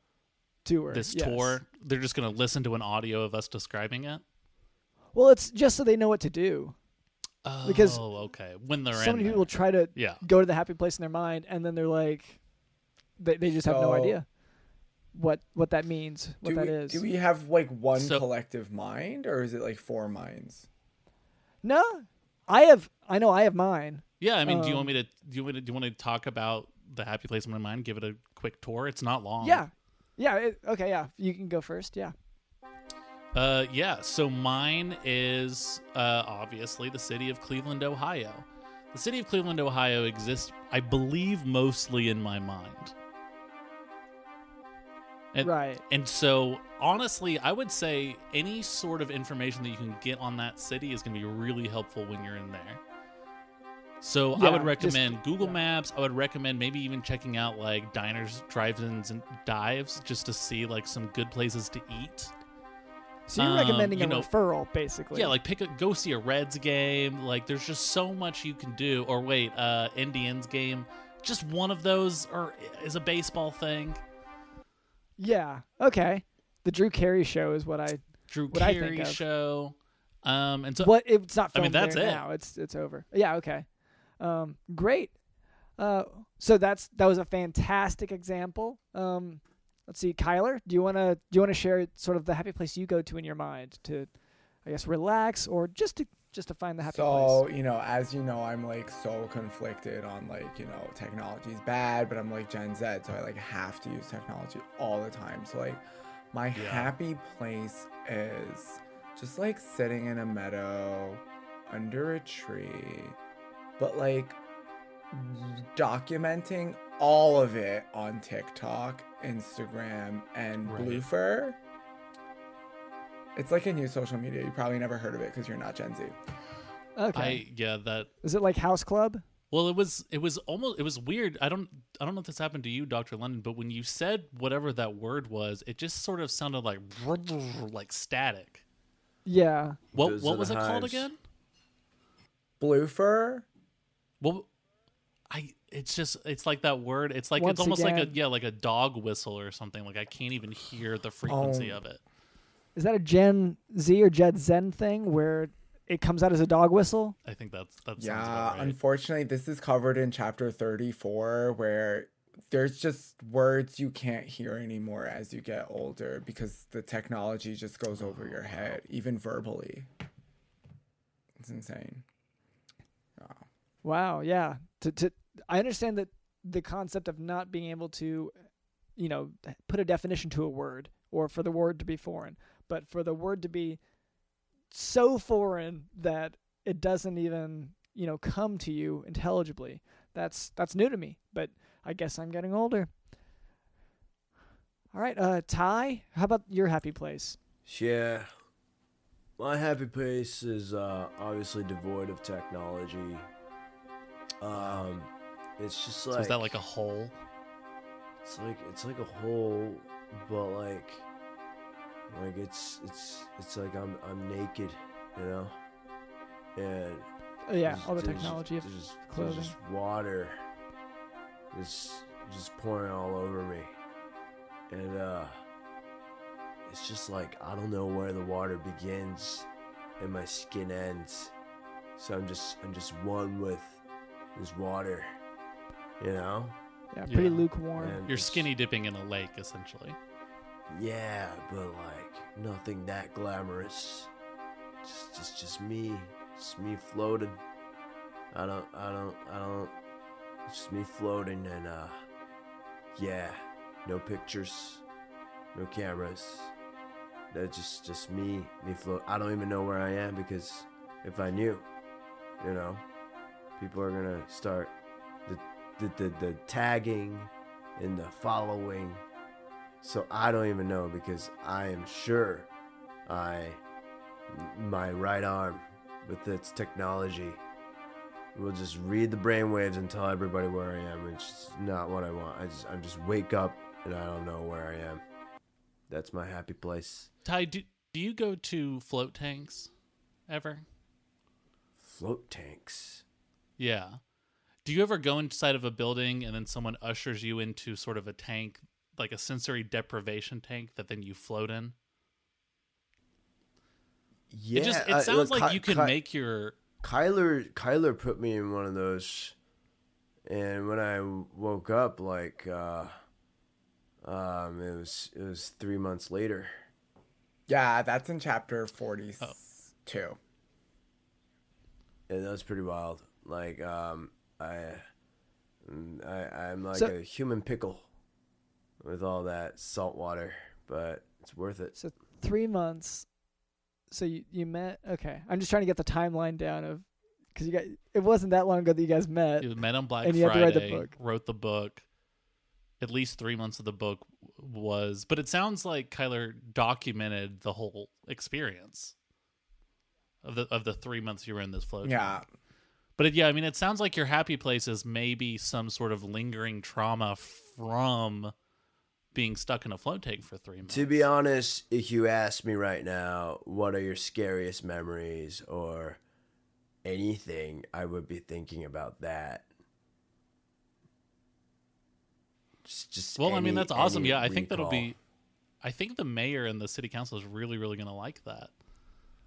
tour. this yes. tour. They're just gonna listen to an audio of us describing it. Well, it's just so they know what to do. Oh, Because okay, when they're so in many there. people try to yeah, go to the happy place in their mind, and then they're like, they they just have no idea what what that means, what do that we, is. Do we have like one So- collective mind, or is it like four minds? No, I have. I know I have mine. yeah. I mean, do you Um, want me to? Do you want to? Do you want to talk about the happy place in my mind? Give it a quick tour. It's not long. Yeah, yeah. It, okay, yeah. You can go first. Yeah. Uh, yeah. So mine is uh, obviously the city of Cleveland, Ohio. The city of Cleveland, Ohio exists, I believe, mostly in my mind. And, right. And so, honestly, I would say any sort of information that you can get on that city is going to be really helpful when you're in there. So, I Yeah, would just- recommend Google yeah. Maps. I would recommend maybe even checking out like diners, drive-ins, and dives just to see like some good places to eat. So you're um, recommending you a know- referral, basically. Yeah, like pick a go see a Reds game. Like there's just so much you can do. Or wait, uh Indians game. Just one of those or is a baseball thing. Yeah. Okay. The Drew Carey show is what I. Drew What I think Carey of. show. Um and so what it's not I mean, that's it. now. It's it's over. Yeah. Okay. Um. Great. Uh. So that's that was a fantastic example. Um. Let's see, Kyler. Do you wanna do you wanna share sort of the happy place you go to in your mind to, I guess, relax or just to just to find the happy place? So, place? you know, as you know, I'm like so conflicted on like, you know, technology is bad, but I'm like Gen Z, so I like have to use technology all the time. So like my Yeah. happy place is just like sitting in a meadow under a tree, but like documenting all of it on TikTok, Instagram, and Right. Bluefur. It's like a new social media. You probably never heard of it because you're not Gen Z. Okay. I yeah, that Is it like House Club? well it was it was almost it was weird. I don't I don't know if this happened to you, Dr. London, but when you said whatever that word was, it just sort of sounded like like static. Yeah. What Those what was the it called again? Bluefur? Well, I it's just it's like that word. It's like Once it's almost like a yeah, like a dog whistle or something. Like I can't even hear the frequency Oh. of it. Is that a Gen Z or Gen Zen thing where it comes out as a dog whistle? I think that's that sounds Yeah, about right. unfortunately, this is covered in chapter 34 where there's just words you can't hear anymore as you get older because the technology just goes over oh. your head, even verbally. It's insane. Wow, yeah. To to I understand that the concept of not being able to you know put a definition to a word or for the word to be foreign, but for the word to be so foreign that it doesn't even, you know, come to you intelligibly. That's that's new to me, but I guess I'm getting older. All right, uh Ty, how about your happy place? Yeah. My happy place is uh, obviously devoid of technology. Um, it's just like so is that like a hole? it's like it's like a hole, but like like it's it's it's like I'm I'm naked, you know, and Oh, yeah, all the technology of there's, there's clothing. just water, just just pouring all over me, and uh, it's just like I don't know where the water begins and my skin ends, so I'm just I'm just one with this water, you know. Yeah, pretty Yeah. lukewarm. And You're it's- skinny dipping in a lake, essentially. Yeah, but like nothing that glamorous. Just just just me. Just me floating. I don't I don't I don't it's just me floating and uh yeah, no pictures, no cameras. That's just just me, me float. I don't even know where I am because if I knew, you know, people are gonna start the the, the, the tagging and the following so I don't even know because I am sure I my right arm with its technology will just read the brainwaves and tell everybody where I am. It's not what I want. I just I just wake up and I don't know where I am. That's my happy place. Ty, do, do you go to float tanks ever? Float tanks. Yeah. Do you ever go inside of a building and then someone ushers you into sort of a tank, like a sensory deprivation tank that then you float in? Yeah, it just it I- sounds look, like Ky- you can Ky- make your Kyler Kyler put me in one of those, and when I woke up, like, uh, um, it was it was three months later. Yeah, that's in chapter 42. And that was pretty wild. Like, um, I, I, I'm like So- a human pickle with all that salt water, but it's worth it. So three months. So you you met? Okay, I'm just trying to get the timeline down of because you got it wasn't that long ago that you guys met. you met on Black And you had to Friday, write the book. wrote the book. At least three months of the book was, but it sounds like Kyler documented the whole experience of the of the three months you were in this float. Yeah. But it, yeah, I mean, it sounds like your happy place is maybe some sort of lingering trauma from being stuck in a float tank for three months. To be honest, if you ask me right now, what are your scariest memories or anything, I would be thinking about that. Just, just well, I mean, that's awesome. Yeah, I think that'll be. I think the mayor and the city council is really, really going to like that.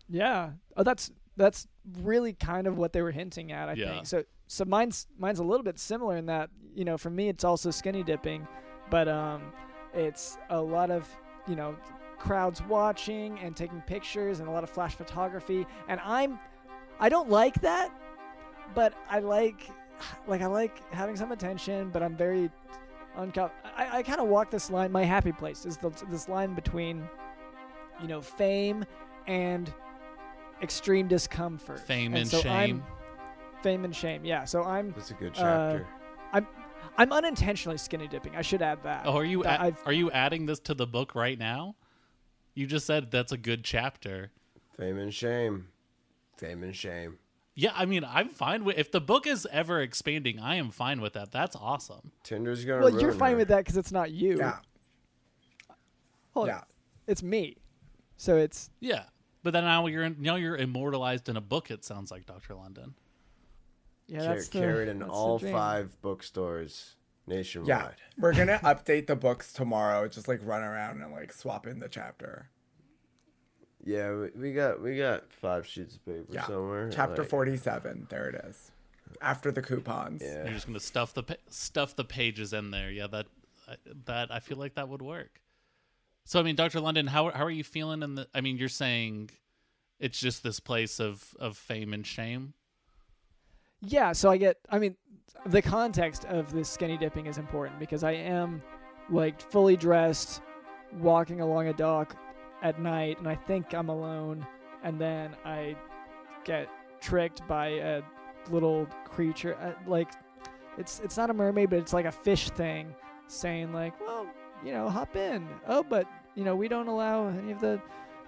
Yeah. Oh, that's that's really kind of what they were hinting at. I Yeah. think so. So mine's mine's a little bit similar in that you know for me it's also skinny dipping, but um, it's a lot of you know crowds watching and taking pictures and a lot of flash photography and I'm I don't like that, but I like like I like having some attention, but I'm very uncom. I, I kind of walk this line. My happy place is the, this line between you know fame and extreme discomfort. Fame and so shame. I'm, fame and shame. Yeah. So I'm That's a good uh, chapter. I'm unintentionally skinny dipping. I should add that. Oh, are you That a- I've- are you adding this to the book right now? You just said that's a good chapter. Fame and shame. Fame and shame. Yeah, I mean, I'm fine with if the book is ever expanding. I am fine with that. That's awesome. Tinder's gonna. well, you're fine her. with that because it's not you. Yeah. Well, Yeah. It's me. So it's Yeah, but then now you're in, now you're immortalized in a book. It sounds like Doctor London. yeah. Car- That's the, carried in that's all five bookstores nationwide. Yeah. We're going to update the books tomorrow. Just like run around and like swap in the chapter. Yeah, we, we got we got five sheets of paper Yeah. somewhere. Chapter like- 47. There it is. After the coupons. Yeah. You're just gonna stuff the stuff the pages in there. Yeah, that that I feel like that would work. So I mean, Doctor London, how how are you feeling? In the I mean, you're saying it's just this place of of fame and shame. Yeah, so I get I mean the context of this skinny dipping is important because I am like fully dressed walking along a dock at night and I think I'm alone and then I get tricked by a little creature uh, like it's it's not a mermaid but it's like a fish thing saying like, "Well, you know, hop in." Oh, but you know, we don't allow any of the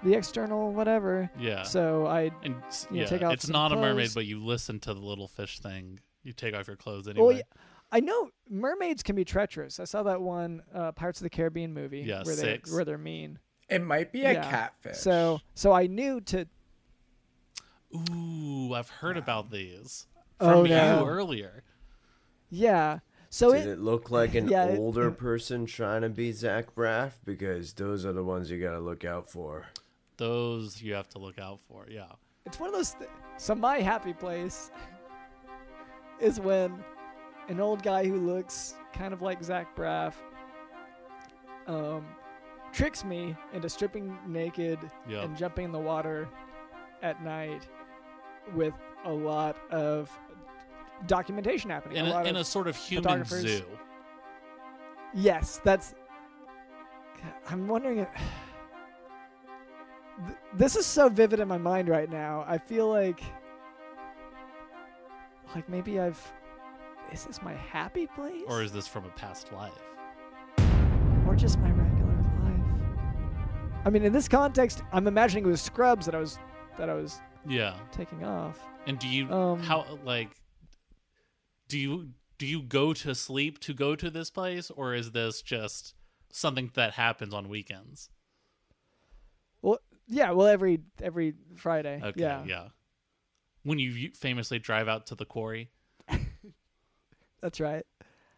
the external whatever. Yeah. So I and s- you yeah, take off it's some not a mermaid, but you listen to the little fish thing. You take off your clothes anyway. Well, yeah, I know mermaids can be treacherous. I saw that one uh, Pirates of the Caribbean movie Yeah, where they six. where they're mean. It might be a Yeah. catfish. So so I knew to Ooh, I've heard about these Oh, from no. you earlier. yeah. So Did it, it look like an Yeah, it- older it- person trying to be Zach Braff? Because those are the ones you gotta look out for. Those you have to look out for. Yeah. it's one of those. Th- so my happy place is when an old guy who looks kind of like Zach Braff um, tricks me into stripping naked Yep. and jumping in the water at night with a lot of documentation happening. In a a, lot in of a sort of human zoo. Yes, that's. I'm wondering if. This is so vivid in my mind right now. I feel like. Like maybe I've. Is this my happy place? Or is this from a past life? Or just my regular life? I mean, in this context, I'm imagining it was Scrubs that I was that I was Yeah. taking off. And do you Um, how like do you do you go to sleep to go to this place, or is this just something that happens on weekends? Well, yeah. Well, every every Friday. Okay, yeah. yeah. When you famously drive out to the quarry, That's right.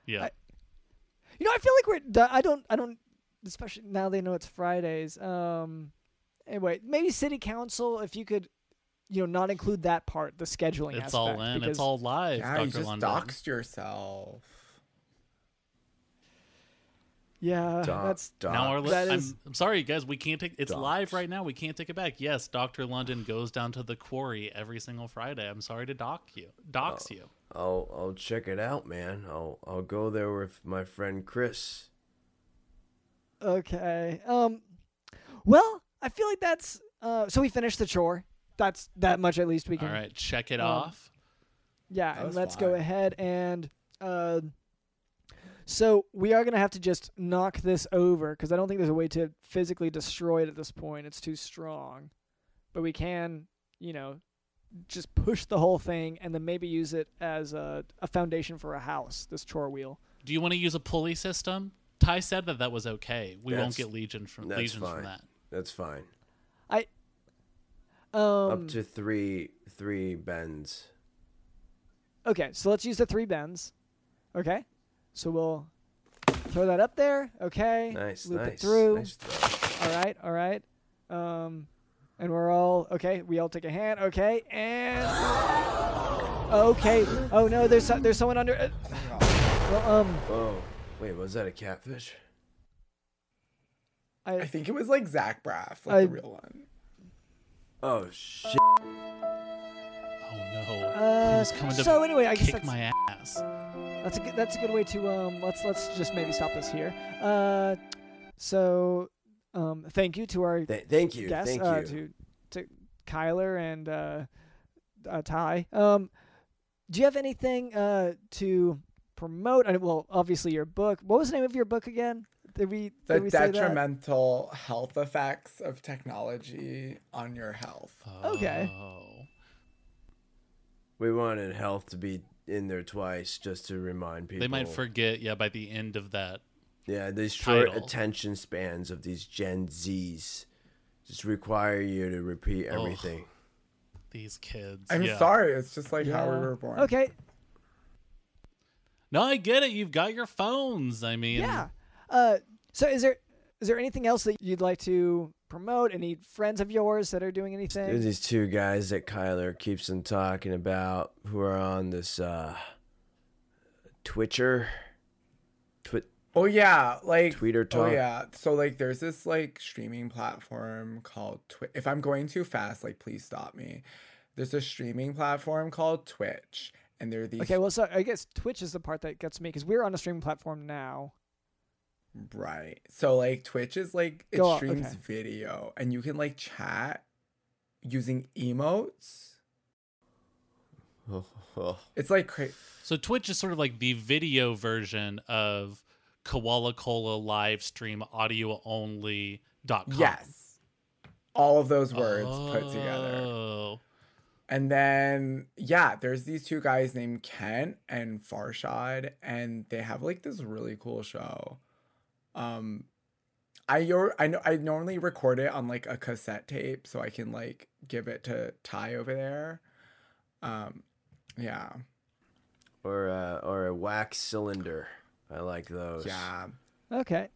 yeah. I- You know, I feel like we're. I don't. I don't. Especially now they know it's Fridays. Um. Anyway, maybe city council, if you could, you know, not include that part, the scheduling. it's aspect, all in. because- It's all live. Yeah, Dr. you just London. doxed yourself. Yeah, Doc- that's doc- Now our li- That I'm, is- I'm sorry, guys. We can't take. It's Docs. live right now. We can't take it back. Yes, Doctor London goes down to the quarry every single Friday. I'm sorry to dock you, dox Oh. you. I'll I'll check it out, man. I'll I'll go there with my friend Chris. okay. Um. Well, I feel like that's. Uh. So we finished the chore. That's that much at least we can. All right, check it um, off. Yeah, That and let's go ahead and uh, so we are gonna have to just knock this over because I don't think there's a way to physically destroy it at this point. It's too strong, but we can, you know, just push the whole thing and then maybe use it as a, a foundation for a house. This chore wheel. Do you want to use a pulley system? Ty said that that was okay. We won't get legion from that's legions fine. from that. That's fine. Um, Up to three three bends. Okay, so let's use the three bends. Okay, so we'll throw that up there. Okay, Nice, loop nice. it through. Nice throw. All right, all right. Um, and we're all okay. We all take a hand. Okay, and okay. Oh no, there's so- there's someone under. Uh, well, um, Oh, wait, was that a catfish? I I think it was like Zach Braff, like I- the real one. Oh shit! Oh no! uh, was coming to so anyway, I guess kick that's, my ass. that's a good that's a good way to um let's let's just maybe stop this here. Uh, so um, thank you to our Th- thank you, guests thank uh, you. to to Kyler and uh, uh, Ty. Um, do you have anything uh to promote? I, well, obviously your book. What was the name of your book again? Did we The did we say that? detrimental health effects of technology on your health. Okay. Oh. We wanted health to be in there twice just to remind people. They might forget, yeah, by the end of that. Yeah, these short attention spans of these Gen Zs just require you to repeat Ugh. everything. These kids. I'm yeah. sorry, it's just like how we were born. Okay. No, I get it. You've got your phones. I mean, Yeah. Uh, so is there is there anything else that you'd like to promote? Any friends of yours that are doing anything? There's these two guys that Kyler keeps on talking about who are on this uh, Twitcher. Twit. Oh yeah, like Tweeter Oh yeah, so like there's this like streaming platform called Twitch. If I'm going too fast, like please stop me. There's a streaming platform called Twitch, and there are these Okay. Well, so I guess Twitch is the part that gets me because we're on a streaming platform now. Right. So like Twitch is like it Go streams okay. video, and you can like chat using emotes. Oh, oh. It's like cra- So Twitch is sort of like the video version of Koala Cola live stream audio only dot com. yes, all of those words put together. Oh. And then yeah, there's these two guys named Kent and Farshad, and they have like this really cool show. Um, I your I know I normally record it on like a cassette tape, so I can like give it to Ty over there. Um, yeah, Or uh, or a wax cylinder. I like those. yeah. Okay.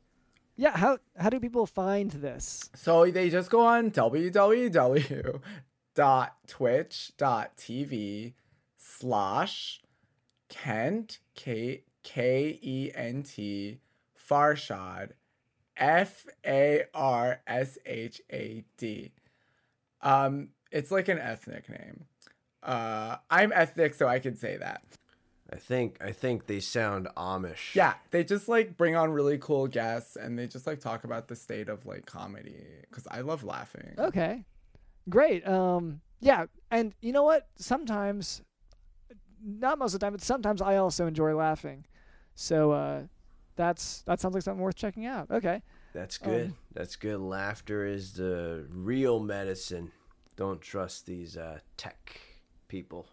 Yeah. How how do people find this? So they just go on www.twitch.tv slash Kent K K E N T Farshad F A R S H A D. Um, it's like an ethnic name. Uh, I'm ethnic, so I can say that. I think I think they sound Amish. Yeah, they just like bring on really cool guests, and they just like talk about the state of like comedy because I love laughing. Okay. Great. Um yeah, and you know what? Sometimes not most of the time, but sometimes I also enjoy laughing. So uh that's that sounds like something worth checking out. Okay. That's good. Um, That's good. Laughter is the real medicine. Don't trust these uh, tech people.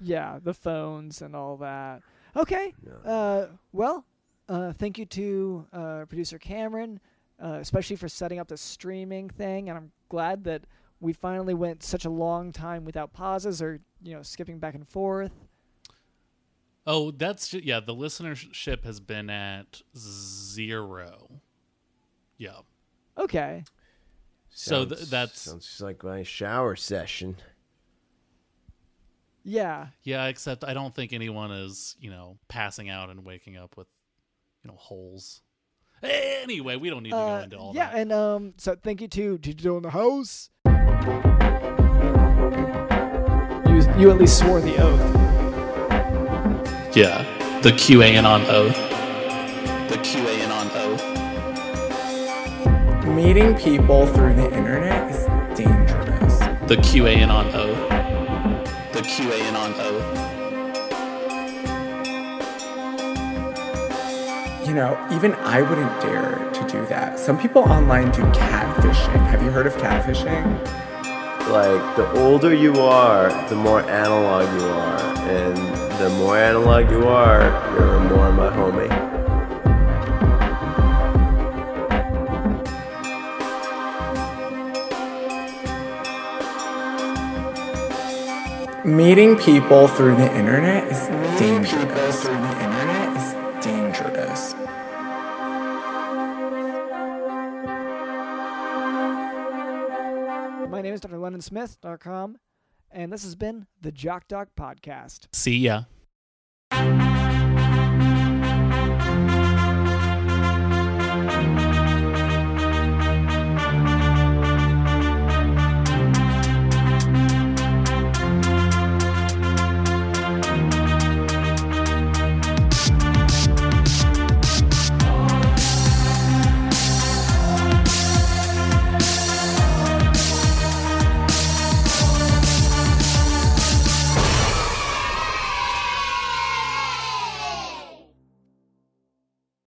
Yeah, the phones and all that. Okay. No. Uh, well, uh, thank you to uh, producer Cameron, uh, especially for setting up the streaming thing. And I'm glad that we finally went such a long time without pauses or you know skipping back and forth. Oh, that's ju- yeah. The listenership has been at zero. Yeah. Okay. So th- Sounds- that's sounds just like my shower session. Yeah. yeah. Except I don't think anyone is you know passing out and waking up with you know holes. Anyway, we don't need to go Uh, into all yeah, that. and um, so thank you to Digital in the House. You you at least swore the oath. Yeah, the QAnon oath. The QAnon oath. Meeting people through the internet is dangerous. The QAnon oath. The QAnon oath. You know, even I wouldn't dare to do that. Some people online do catfishing. Have you heard of catfishing? Like the older you are, the more analog you are, and the more analog you are, you're more my homie. Meeting people through the internet is dangerous. LennonSmith.com. And this has been the Jock Doc Podcast. See ya.